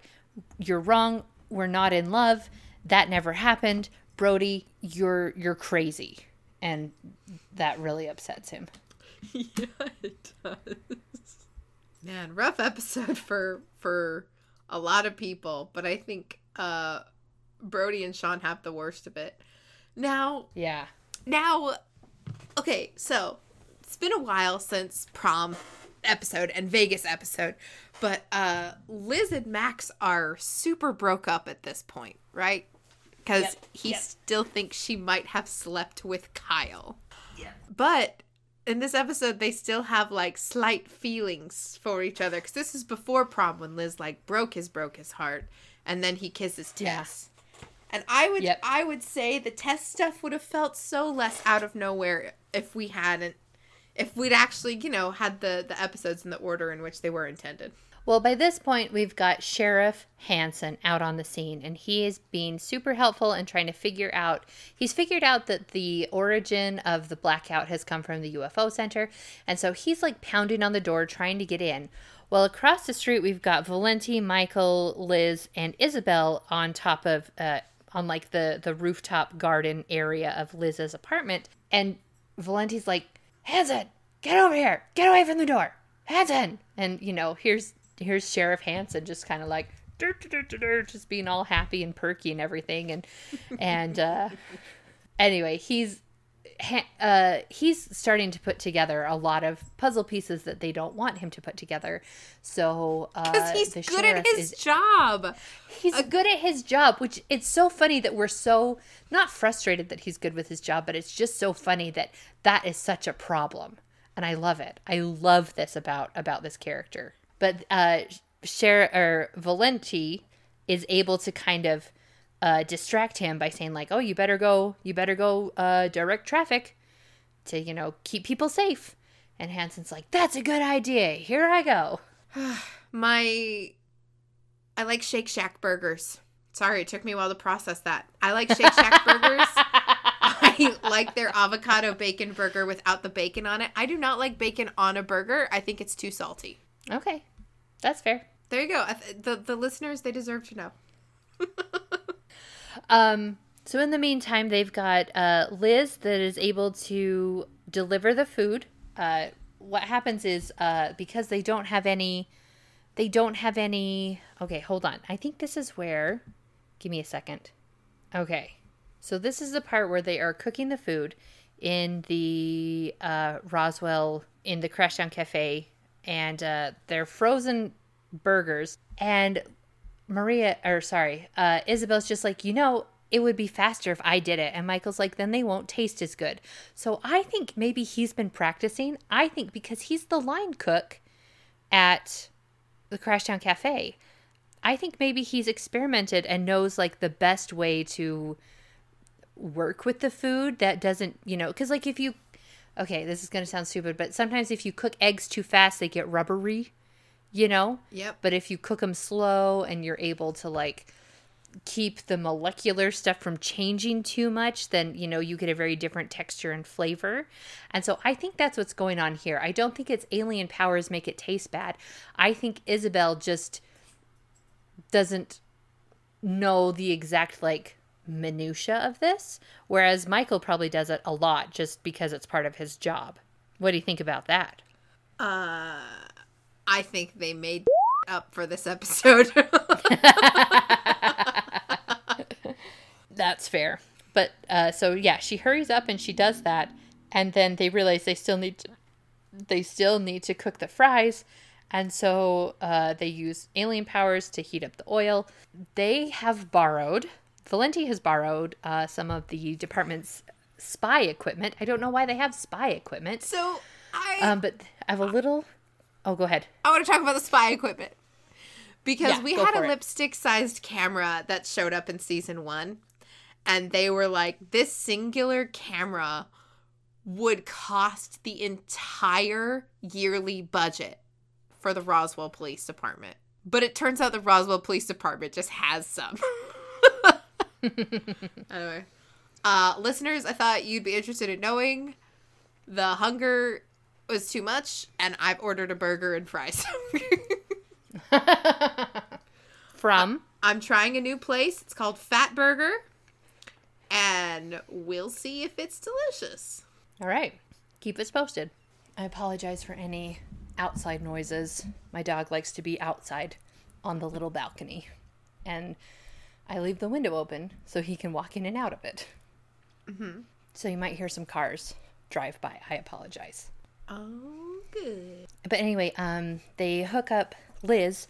you're wrong, we're not in love. That never happened. Brody, you're you're crazy. And that really upsets him. yeah, it does. Man, rough episode for for a lot of people, but I think uh Brody and Sean have the worst of it. Now, Yeah. now okay, so it's been a while since prom episode and Vegas episode, but uh Liz and Max are super broke up at this point, right? Cuz Yep, he yep. still thinks she might have slept with Kyle. Yeah. But in this episode, they still have like slight feelings for each other because this is before prom when Liz like broke his broke his heart, and then he kisses Yeah. Tess. And I would Yep. I would say the Tess stuff would have felt so less out of nowhere if we hadn't if we'd actually you know had the the episodes in the order in which they were intended. Well, by this point, we've got Sheriff Hansen out on the scene, and he is being super helpful and trying to figure out. He's figured out that the origin of the blackout has come from the UFO Center, and so he's like pounding on the door trying to get in. Well, across the street, we've got Valenti, Michael, Liz, and Isabel on top of, uh, on like the the rooftop garden area of Liz's apartment, and Valenti's like, Hansen, get over here, get away from the door, Hansen, and you know, here's here's Sheriff Hansen just kind of like "Dur, dur, dur, dur, dur," just being all happy and perky and everything and and uh anyway he's uh he's starting to put together a lot of puzzle pieces that they don't want him to put together. So uh Because he's the good at his is- job. he's good at his job which it's so funny that we're so not frustrated that he's good with his job but it's just so funny that that is such a problem and i love it. I love this about about this character but uh Cher or valenti is able to kind of uh distract him by saying like oh you better go you better go uh direct traffic to you know keep people safe and Hansen's like that's a good idea here i go My I like Shake Shack burgers. Sorry, it took me a while to process that. I like Shake Shack burgers. I like their avocado bacon burger without the bacon on it. I do not like bacon on a burger. I think it's too salty. Okay that's fair There you go. The the listeners they deserve to know. Um, so in the meantime, they've got uh, Liz that is able to deliver the food. Uh, what happens is uh, because they don't have any, they don't have any. Okay, hold on. I think this is where. Give me a second. Okay, so this is the part where they are cooking the food in the uh, Roswell in the Crashdown Cafe, and uh, they're frozen burgers. And Maria, or sorry, uh, Isabel's just like, you know, it would be faster if I did it. And Michael's like, then they won't taste as good. So I think maybe he's been practicing. I think because he's the line cook at the Crashdown Cafe. I think maybe he's experimented and knows like the best way to work with the food that doesn't, you know, because like if you, okay, this is going to sound stupid, but sometimes if you cook eggs too fast, they get rubbery, you know? Yep. But if you cook them slow and you're able to like keep the molecular stuff from changing too much, then, you know, you get a very different texture and flavor. And so I think that's what's going on here. I don't think it's alien powers make it taste bad. I think Isabel just doesn't know the exact like minutia of this whereas michael probably does it a lot just because it's part of his job. What do you think about that? Uh, I think they made up for this episode. that's fair. But uh, so yeah she hurries up and she does that and then they realize they still need to they still need to cook the fries and so uh, they use alien powers to heat up the oil. They have borrowed valenti has borrowed uh, some of the department's spy equipment. I don't know why they have spy equipment. So I um, but i have a little oh go ahead. I want to talk about the spy equipment. Because Yeah, we had a lipstick sized camera that showed up in season one, and they were like, this singular camera would cost the entire yearly budget for the Roswell Police Department. But it turns out the Roswell Police Department just has some. anyway, uh, listeners, I thought you'd be interested in knowing the hunger was too much, and I've ordered a burger and fries. from I'm trying a new place. It's called Fat Burger, and we'll see if it's delicious. All right. Keep us posted. I apologize for any outside noises. My dog likes to be outside on the little balcony. And I leave the window open so he can walk in and out of it. Mm-hmm. So you might hear some cars drive by. I apologize. Oh, good. But anyway, um, they hook up Liz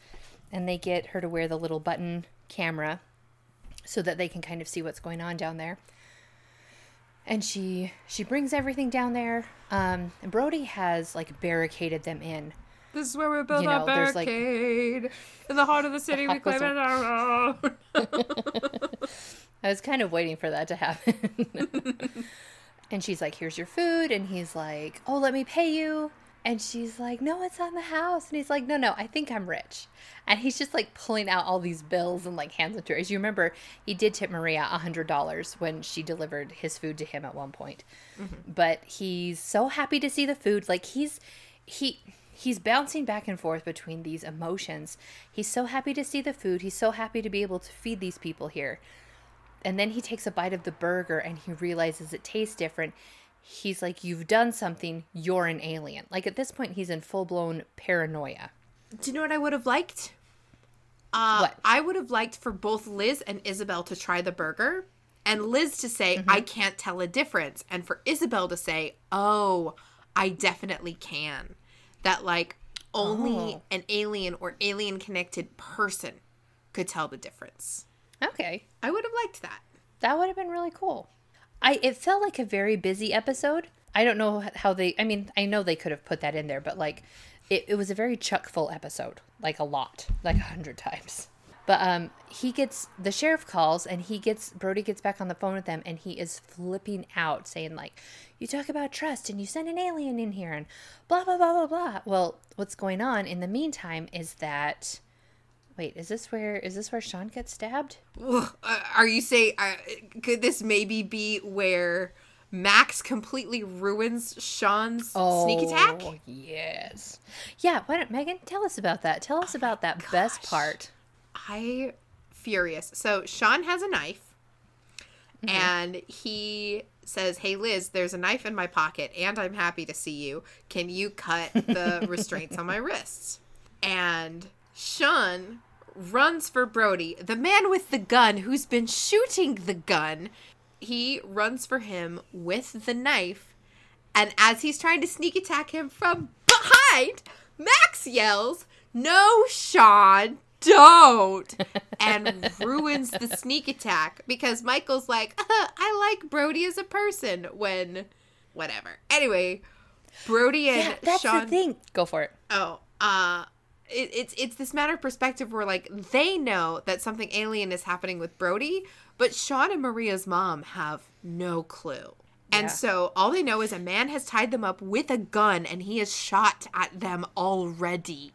and they get her to wear the little button camera so that they can kind of see what's going on down there. And she she brings everything down there. Um, and Brody has like barricaded them in. This is where we build You our know, like- barricade. In the heart of the city, we claim it our own. I was kind of waiting for that to happen. and she's like, "Here's your food," and he's like, "Oh, let me pay you." And she's like, "No, it's on the house." And he's like, "No, no, I think I'm rich." And he's just like pulling out all these bills and like hands them to her. As you remember, he did tip Maria a hundred dollars when she delivered his food to him at one point. Mm-hmm. But he's so happy to see the food. Like he's he he's bouncing back and forth between these emotions. He's so happy to see the food. He's so happy to be able to feed these people here. And then he takes a bite of the burger and he realizes it tastes different. He's like, You've done something. You're an alien. Like at this point, he's in full blown paranoia. Do you know what I would have liked? Uh, What? I would have liked for both Liz and Isabel to try the burger, and Liz to say, Mm-hmm. "I can't tell a difference," and for Isabel to say, "Oh, I definitely can." That like only Oh. an alien or alien connected person could tell the difference. Okay. I would have liked that. That would have been really cool. I it felt like a very busy episode. I don't know how they I mean, I know they could have put that in there, but like it, it was a very chuck full episode. Like a lot. Like a hundred times. But um he gets the sheriff calls and he gets Brody gets back on the phone with them and he is flipping out saying like you talk about trust and you send an alien in here and blah blah blah blah blah. Well, what's going on in the meantime is that Wait, is this where is this where Sean gets stabbed? Uh, are you saying uh, could this maybe be where Max completely ruins Sean's sneak attack? Oh, Yes. Yeah, why don't Megan tell us about that? Tell us about that best part. I furious. So Sean has a knife, mm-hmm. and he says, "Hey Liz, there's a knife in my pocket, and I'm happy to see you. Can you cut the restraints on my wrists?" And Sean runs for Brody, the man with the gun who's been shooting the gun. He runs for him with the knife, and as he's trying to sneak attack him from behind, Max yells, no, Sean, don't, and ruins the sneak attack because Michael's like, uh, I like Brody as a person when whatever. Anyway, Brody and Yeah, that's Sean. the thing. Go for it. Oh, uh, it, it's it's this matter of perspective where like they know that something alien is happening with Brody, but Sean and Maria's mom have no clue. And Yeah. so all they know is a man has tied them up with a gun and he has shot at them already.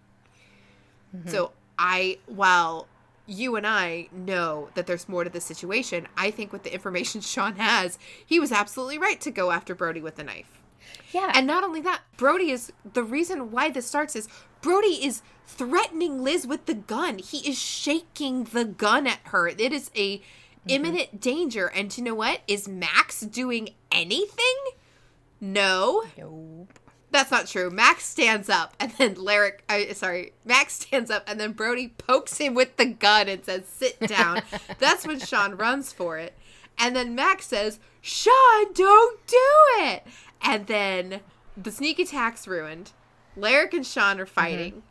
So I, while you and I know that there's more to the situation, I think with the information Sean has, he was absolutely right to go after Brody with a knife. Yeah. And not only that, Brody is the reason why this starts is Brody is threatening Liz with the gun. He is shaking the gun at her. It is a mm-hmm. imminent danger. And you know what? Is Max doing anything? No, nope. That's not true. Max stands up and then Lyric, I sorry, Max stands up and then Brody pokes him with the gun and says, "Sit down." that's when Sean runs for it. And then Max says, "Sean, don't do it." And then the sneak attack's ruined. Lyric and Sean are mm-hmm. fighting.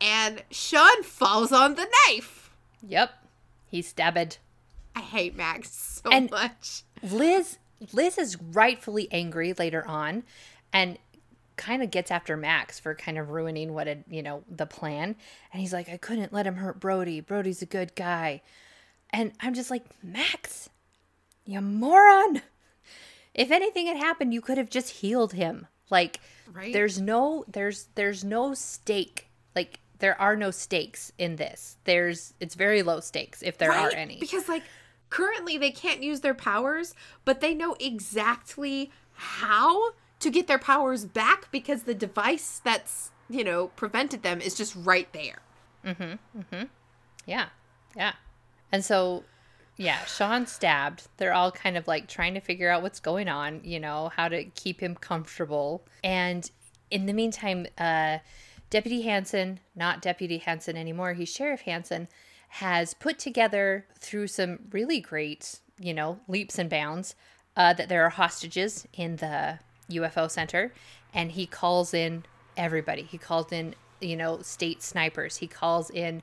And Sean falls on the knife. Yep. He's stabbed. I hate Max so And- much. Liz Liz is rightfully angry later on and kind of gets after Max for kind of ruining what had, you know, the plan. And he's like, I couldn't let him hurt Brody. Brody's a good guy. And I'm just like, Max, you moron. If anything had happened, you could have just healed him. Like Right. there's no there's there's no stake. Like there are no stakes in this. There's it's very low stakes if there are any. Because like currently they can't use their powers, but they know exactly how to get their powers back because the device that's, you know, prevented them is just right there. Mhm. Mhm. Yeah. Yeah. And so, yeah, Sean stabbed. They're all kind of like trying to figure out what's going on, you know, how to keep him comfortable. And in the meantime, uh, Deputy Hansen, not Deputy Hansen anymore, he's Sheriff Hansen, has put together through some really great, you know, leaps and bounds uh, that there are hostages in the UFO center. And he calls in everybody. He calls in, you know, state snipers. He calls in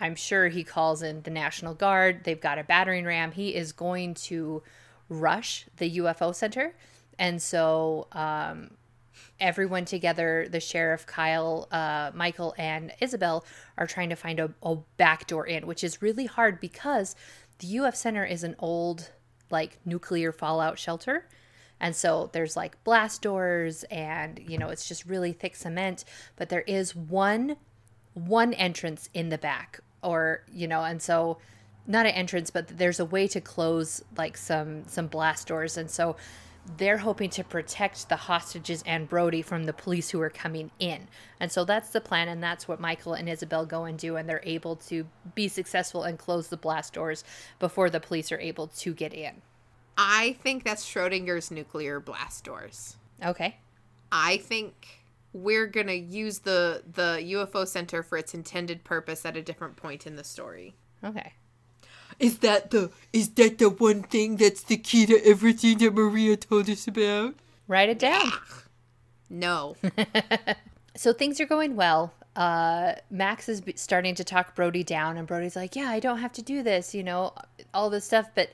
I'm sure he calls in the National Guard. They've got a battering ram. He is going to rush the UFO center. And so um, everyone together, the sheriff, Kyle, uh, Michael, and Isabel, are trying to find a, a back door in, which is really hard because the UF Center is an old, like, nuclear fallout shelter. And so there's like blast doors and, you know, it's just really thick cement. But there is one one entrance in the back or you know and so not an entrance but there's a way to close like some some blast doors and so they're hoping to protect the hostages and Brody from the police who are coming in. And so that's the plan and that's what Michael and Isabel go and do and they're able to be successful and close the blast doors before the police are able to get in. I think that's Schrodinger's nuclear blast doors. Okay. I think we're gonna use the the UFO center for its intended purpose at a different point in the story. Okay. Is that the is that the one thing that's the key to everything that Maria told us about? Write it down. No, so things are going well. Uh, Max is starting to talk Brody down, and Brody's like, "Yeah, I don't have to do this," you know, all this stuff. But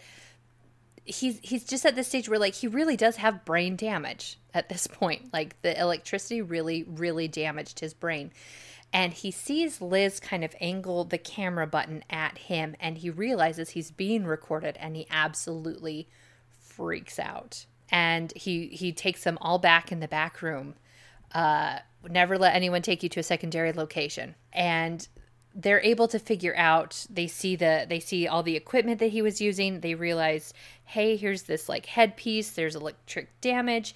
he's he's just at this stage where like he really does have brain damage at this point. Like the electricity really, really damaged his brain. And he sees Liz kind of angle the camera button at him, and he realizes he's being recorded, and he absolutely freaks out. And he he takes them all back in the back room uh, never let anyone take you to a secondary location and they're able to figure out they see the they see all the equipment that he was using. They realize hey here's this like headpiece. There's electric damage.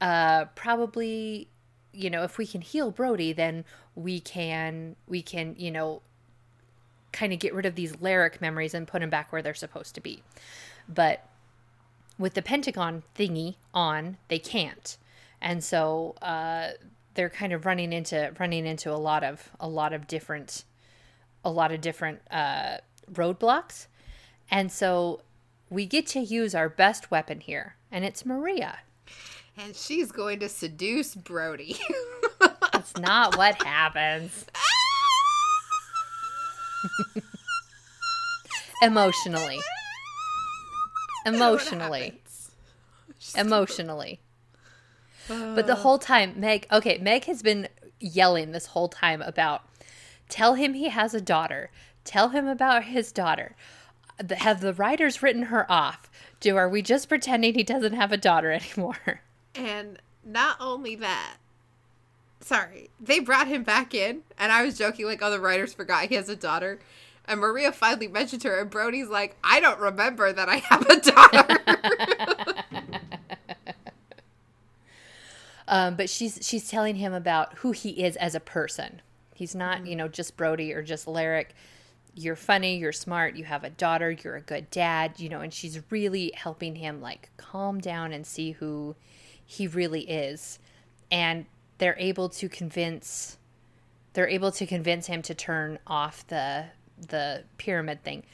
Uh probably you know if we can heal brody then we can we can you know kind of get rid of these lyric memories and put them back where they're supposed to be. But with the pentagon thingy on they can't. And so uh, they're kind of running into running into a lot of a lot of different a lot of different uh, roadblocks and so we get to use our best weapon here and it's maria and she's going to seduce Brody. that's not what happens Emotionally. I don't know what Emotionally. Emotionally. But the whole time, Meg, okay, Meg has been yelling this whole time about tell him he has a daughter, tell him about his daughter. Have the writers written her off? Do are we just pretending he doesn't have a daughter anymore? And not only that, sorry, they brought him back in, and I was joking like, "Oh, the writers forgot he has a daughter." And Maria finally mentioned her, and Brody's like, "I don't remember that I have a daughter." Um, but she's she's telling him about who he is as a person. He's not, you mm-hmm. know, just Brody or just Larek. You're funny, you're smart, you have a daughter, you're a good dad, you know, and she's really helping him like calm down and see who he really is. And they're able to convince they're able to convince him to turn off the the pyramid thing.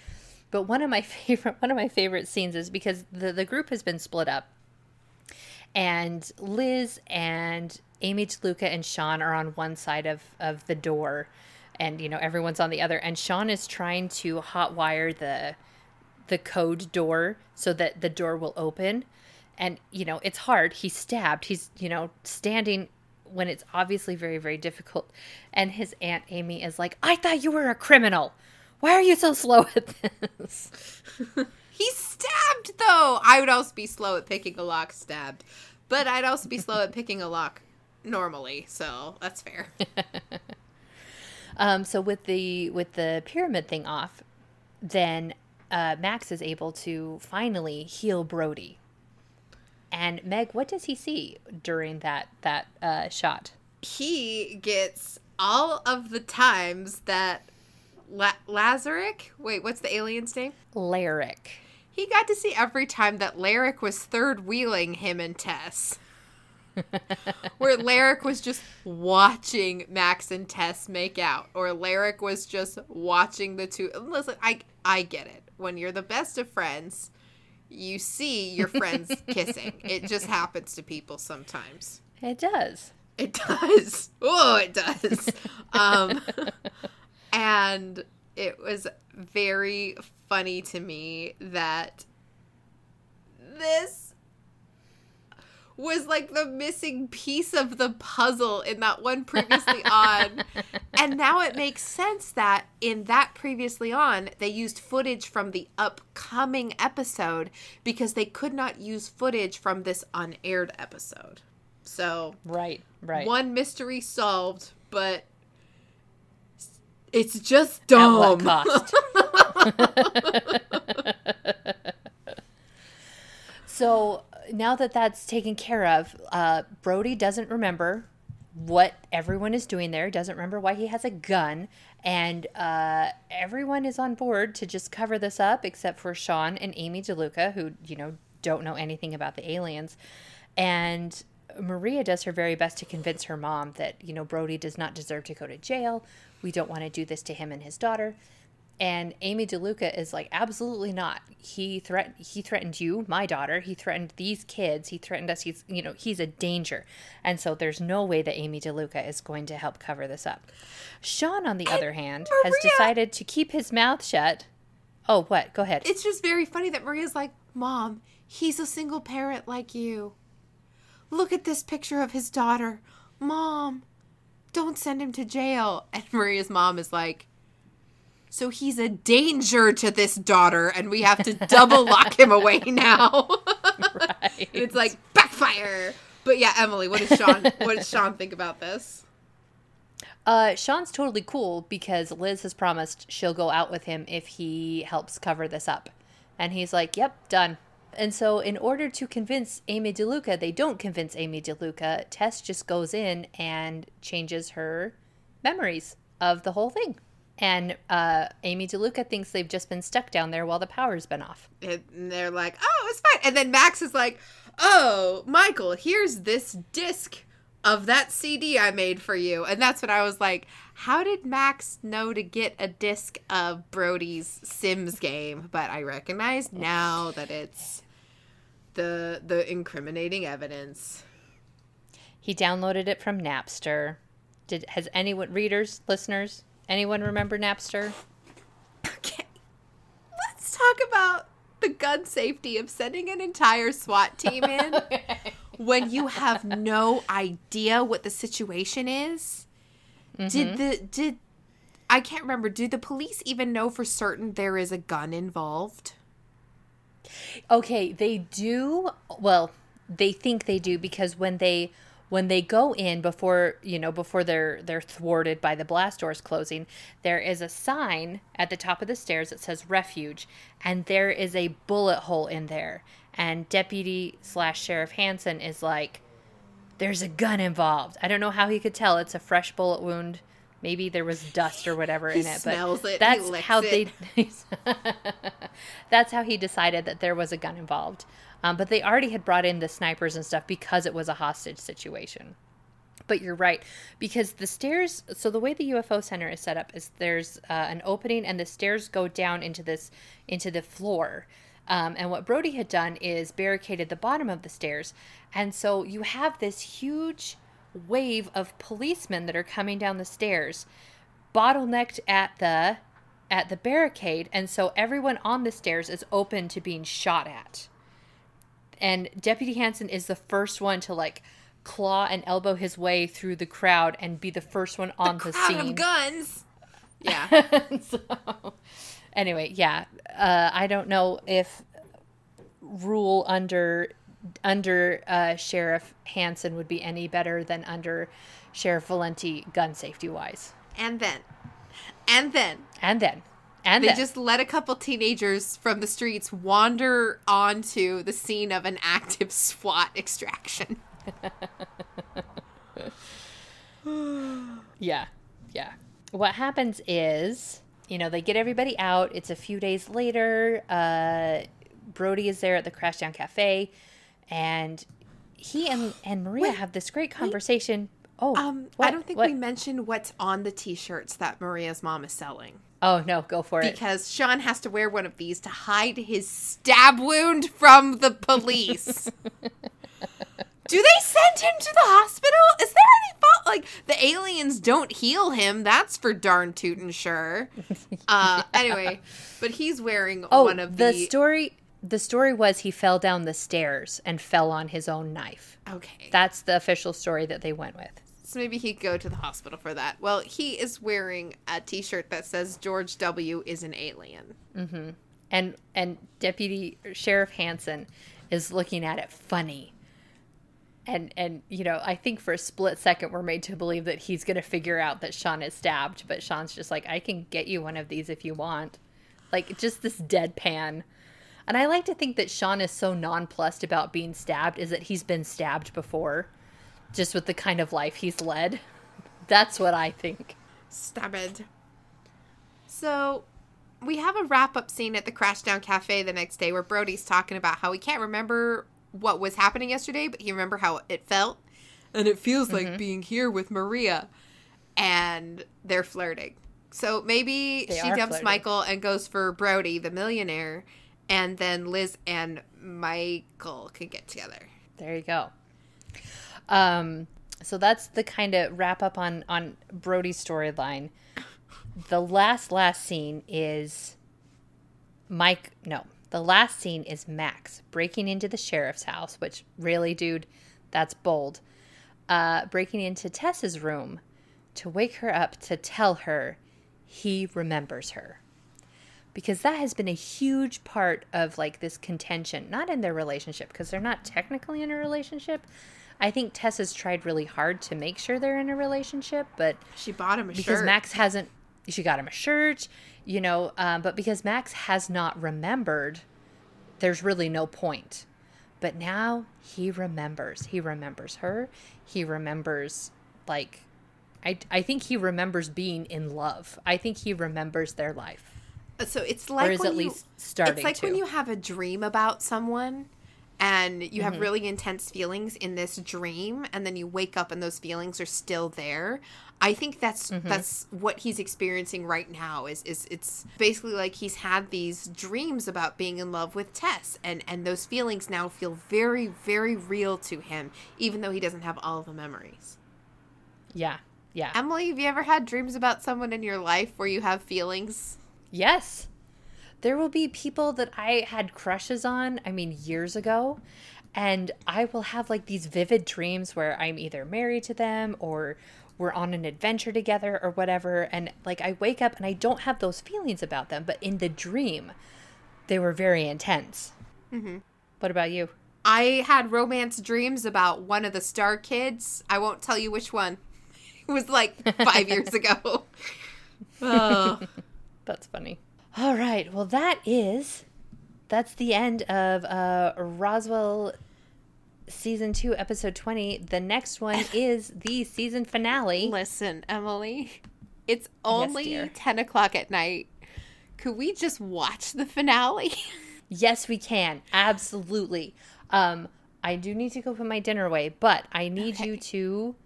But one of my favorite one of my favorite scenes is because the the group has been split up and Liz and Amy DeLuca and Sean are on one side of, of the door and you know everyone's on the other and Sean is trying to hotwire the the code door so that the door will open and you know it's hard. He's stabbed. He's you know standing when it's obviously very very difficult and his aunt Amy is like I thought you were a criminal. Why are you so slow at this? He's stabbed though. I would also be slow at picking a lock stabbed, but I'd also be slow at picking a lock normally. So that's fair. Um, so with the with the pyramid thing off, then uh, Max is able to finally heal Brody. And Meg, what does he see during that that uh, shot? he gets all of the times that La-. Wait, what's the alien's name? Larek. He got to see every time that Larek was third wheeling him and Tess. Where Larek was just watching Max and Tess make out, or Larek was just watching the two. Listen, I I get it. When you're the best of friends, you see your friends kissing. It just happens to people sometimes. It does. It does. Oh, it does. um, and it was very funny to me that this was like the missing piece of the puzzle in that one previously on. and now it makes sense that in that previously on, they used footage from the upcoming episode because they could not use footage from this unaired episode. So Right. Right. one mystery solved, but it's just dumb. so now that that's taken care of, uh, Brody doesn't remember what everyone is doing there. Doesn't remember why he has a gun, and uh, everyone is on board to just cover this up, except for Sean and Amy DeLuca, who you know don't know anything about the aliens, and. Maria does her very best to convince her mom that, you know, Brody does not deserve to go to jail. We don't want to do this to him and his daughter. And Amy DeLuca is like, absolutely not. He threatened he threatened you, my daughter. He threatened these kids. He threatened us. He's you know, he's a danger. And so there's no way that Amy DeLuca is going to help cover this up. Sean, on the other hand, has decided to keep his mouth shut. Oh, what? Go ahead. It's just very funny that Maria's like, Mom, he's a single parent like you. Look at this picture of his daughter. Mom, don't send him to jail. And Maria's mom is like, So he's a danger to this daughter, and we have to double lock him away now. Right. it's like backfire. But yeah, Emily, what does Sean what does Sean think about this? Uh, Sean's totally cool because Liz has promised she'll go out with him if he helps cover this up. And he's like, yep, done. And so, in order to convince Amy DeLuca, they don't convince Amy DeLuca. Tess just goes in and changes her memories of the whole thing. And uh, Amy DeLuca thinks they've just been stuck down there while the power's been off. And they're like, oh, it's fine. And then Max is like, oh, Michael, here's this disc of that CD I made for you. And that's when I was like, how did Max know to get a disc of Brody's Sims game? But I recognize now that it's the the incriminating evidence. He downloaded it from Napster. Did has anyone readers, listeners, anyone remember Napster? Okay. Let's talk about the gun safety of sending an entire SWAT team in when you have no idea what the situation is. Did mm-hmm. the did I can't remember. Do the police even know for certain there is a gun involved? Okay, they do. Well, they think they do because when they when they go in before you know before they're they're thwarted by the blast doors closing, there is a sign at the top of the stairs that says refuge, and there is a bullet hole in there. And deputy slash sheriff Hansen is like, "There's a gun involved." I don't know how he could tell. It's a fresh bullet wound. Maybe there was dust or whatever He in it. smells but it, That's how it. they that's how he decided that there was a gun involved. Um, but they already had brought in the snipers and stuff because it was a hostage situation. But you're right because the stairs. So the way the UFO center is set up is there's uh, an opening and the stairs go down into this into the floor. Um, and what Brody had done is barricaded the bottom of the stairs, and so you have this huge wave of policemen that are coming down the stairs, bottlenecked at the at the barricade, and so everyone on the stairs is open to being shot at. And Deputy Hansen is the first one to like claw and elbow his way through the crowd and be the first one on the, Crowd scene. of guns. Yeah. so, anyway, yeah, uh, I don't know if rule under under uh, Sheriff Hansen would be any better than under Sheriff Valenti gun safety wise. and then, and then And then, and they just let a couple teenagers from the streets wander onto the scene of an active SWAT extraction. Yeah. Yeah. What happens is, you know, they get everybody out. It's a few days later. Uh, Brody is there at the Crashdown Cafe, and he and, and Maria have this great conversation. Oh, Um? I don't think What? we mentioned what's on the t-shirts that Maria's mom is selling. Oh no, go for it. Because Sean has to wear one of these to hide his stab wound from the police. Do they send him to the hospital? Is there any fault? Like the aliens don't heal him. That's for darn tootin' sure. Uh, anyway, but he's wearing Oh, one of the the. story. The story was he fell down the stairs and fell on his own knife. okay, That's the official story that they went with. So maybe he'd go to the hospital for that. Well, he is wearing a T-shirt that says George W. is an alien. Mm-hmm. and and deputy sheriff hansen is looking at it funny. And and you know i think for a split second we're made to believe that he's going to figure out that sean is stabbed but sean's just like i can get you one of these if you want. Like just this deadpan. And i like to think that sean is so nonplussed about being stabbed is that he's been stabbed before just with the kind of life he's led that's what i think Stabbed. So, we have a wrap up scene at the Crashdown Cafe the next day where Brody's talking about how he can't remember what was happening yesterday, but he remember how it felt. And it feels Mm-hmm. like being here with Maria. And they're flirting. So maybe They she dumps flirting. Michael and goes for Brody, the millionaire, and then Liz and Michael can get together. There you go. Um, so that's the kind of wrap up on on Brody's storyline. The last last scene is Mike. No, the last scene is Max breaking into the sheriff's house. Which really, dude, that's bold. Uh, breaking into Tess's room to wake her up to tell her he remembers her because that has been a huge part of like this contention not in their relationship because they're not technically in a relationship i think tess has tried really hard to make sure they're in a relationship but She bought him a shirt. because shirt. max hasn't she got him a shirt you know um, but because max has not remembered there's really no point but now he remembers he remembers her he remembers like I, I think he remembers being in love. I think he remembers their life. So it's like is when at you, least starting It's like when you have a dream about someone and you Mm-hmm. have really intense feelings in this dream and then you wake up and those feelings are still there. I think that's Mm-hmm. that's what he's experiencing right now is is it's basically like he's had these dreams about being in love with Tess and and those feelings now feel very very real to him even though he doesn't have all the memories. Yeah. Yeah. Emily, have you ever had dreams about someone in your life where you have feelings? yes. There will be people that I had crushes on, I mean, years ago. And I will have like these vivid dreams where I'm either married to them or we're on an adventure together or whatever. And like I wake up and I don't have those feelings about them, but in the dream, they were very intense. Mm-hmm. What about you? I had romance dreams about one of the Star Kids. I won't tell you which one. It was like five years ago. Oh. That's funny. All right. Well, that is that's the end of uh Roswell season 2 episode 20. The next one is the season finale. Listen, Emily, it's only dear. 10 o'clock at night. Could we just watch the finale? Yes, we can. Absolutely. Um I do need to go put my dinner away, but I need you to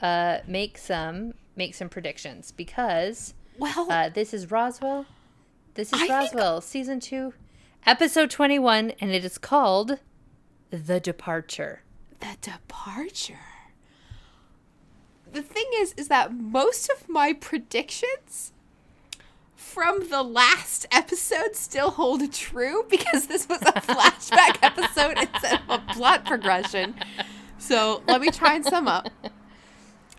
uh make some make some predictions because well, Uh, this is Roswell. This is I think- Roswell, season two, episode 21, and it is called The Departure. the departure. The thing is, is that most of my predictions from the last episode still hold true because this was a flashback episode instead of a plot progression. So let me try and sum up.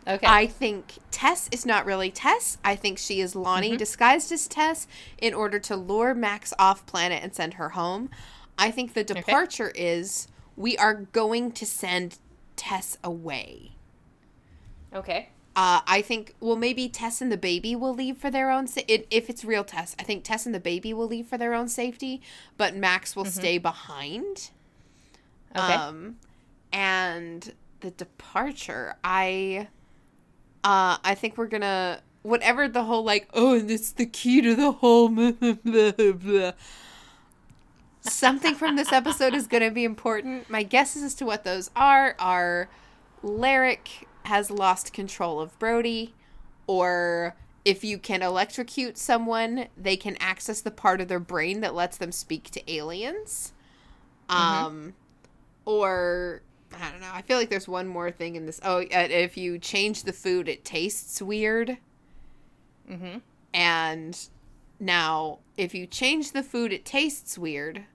Okay. I think Tess is not really Tess. I think she is Lonnie disguised as Tess in order to lure Max off planet and send her home. I think the departure is we are going to send Tess away. okay. Uh, I think, well, maybe Tess and the baby will leave for their own. Sa- it, if it's real Tess, I think Tess and the baby will leave for their own safety, but Max will stay behind. Okay. Um, and the departure, I, uh, I think we're gonna whatever the whole like Oh, and it's the key to the whole. blah, blah, blah. something from this episode is gonna be important. My guesses as to what those are are Larek has lost control of Brody, or if you can electrocute someone, they can access the part of their brain that lets them speak to aliens. Um, or I don't know. I feel like there's one more thing in this. Oh, uh, if you change the food, it tastes weird. Mm-hmm. And now, if you change the food, it tastes weird.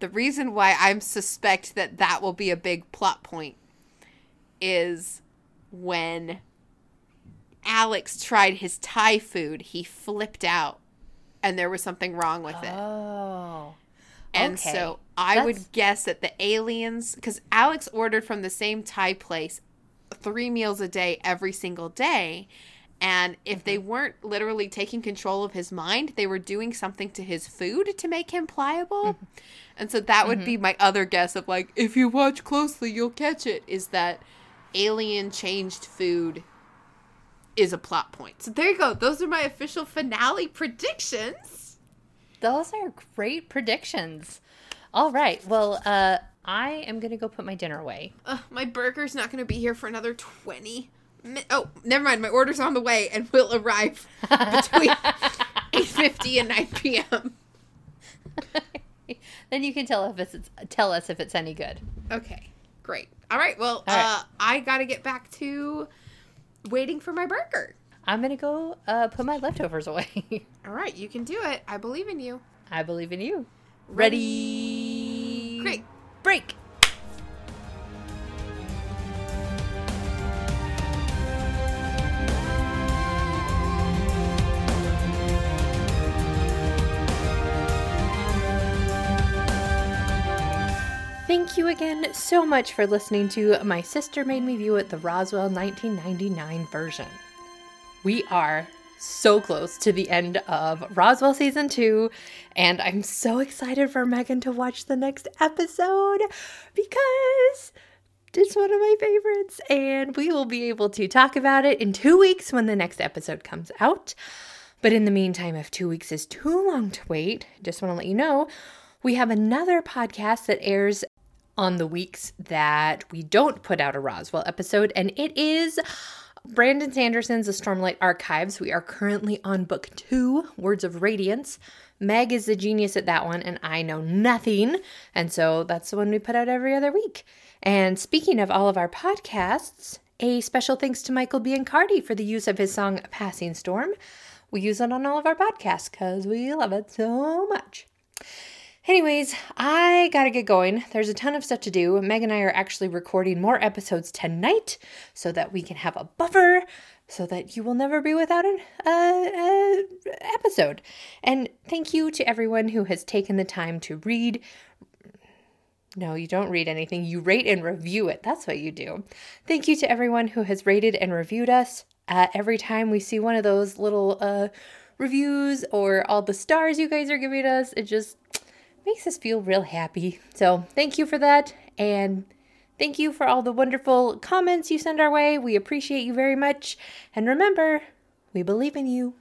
The reason why I'm suspect that that will be a big plot point is when Alex tried his Thai food, he flipped out and there was something wrong with it. Oh. And okay. so I That's- would guess that the aliens, because Alex ordered from the same Thai place three meals a day every single day. And if they Mm-hmm. weren't literally taking control of his mind, they were doing something to his food to make him pliable. Mm-hmm. And so that would be my other guess of like, if you watch closely, you'll catch it, is that alien changed food is a plot point. So there you go. Those are my official finale predictions. Those are great predictions. All right. Well, uh, I am going to go put my dinner away. Ugh, my burger's not going to be here for another 20 mi- Oh, never mind. My order's on the way and will arrive between 8.50 and 9 p.m. then you can tell if it's tell us if it's any good. Okay, great. All right, well, All right. uh, I got to get back to waiting for my burger. I'm going to go uh, put my leftovers away. All right, you can do it. I believe in you. I believe in you. Ready? Great. Break. Thank you again so much for listening to My Sister Made Me View It, the Roswell 1999 version. We are so close to the end of Roswell season two, and I'm so excited for Megan to watch the next episode because it's one of my favorites, and we will be able to talk about it in two weeks when the next episode comes out. But in the meantime, if two weeks is too long to wait, just want to let you know we have another podcast that airs on the weeks that we don't put out a Roswell episode, and it is Brandon Sanderson's The Stormlight Archives. We are currently on book two, Words of Radiance. Meg is the genius at that one, and I know nothing. And so that's the one we put out every other week. And speaking of all of our podcasts, a special thanks to Michael Biancardi for the use of his song Passing Storm. We use it on all of our podcasts because we love it so much. Anyways, I gotta get going. There's a ton of stuff to do. Meg and I are actually recording more episodes tonight so that we can have a buffer so that you will never be without an uh, uh, episode. And thank you to everyone who has taken the time to read. No, you don't read anything. You rate and review it. That's what you do. Thank you to everyone who has rated and reviewed us. Uh, every time we see one of those little uh, reviews or all the stars you guys are giving us, it just makes us feel real happy. So, thank you for that. And thank you for all the wonderful comments you send our way. We appreciate you very much. And remember, we believe in you.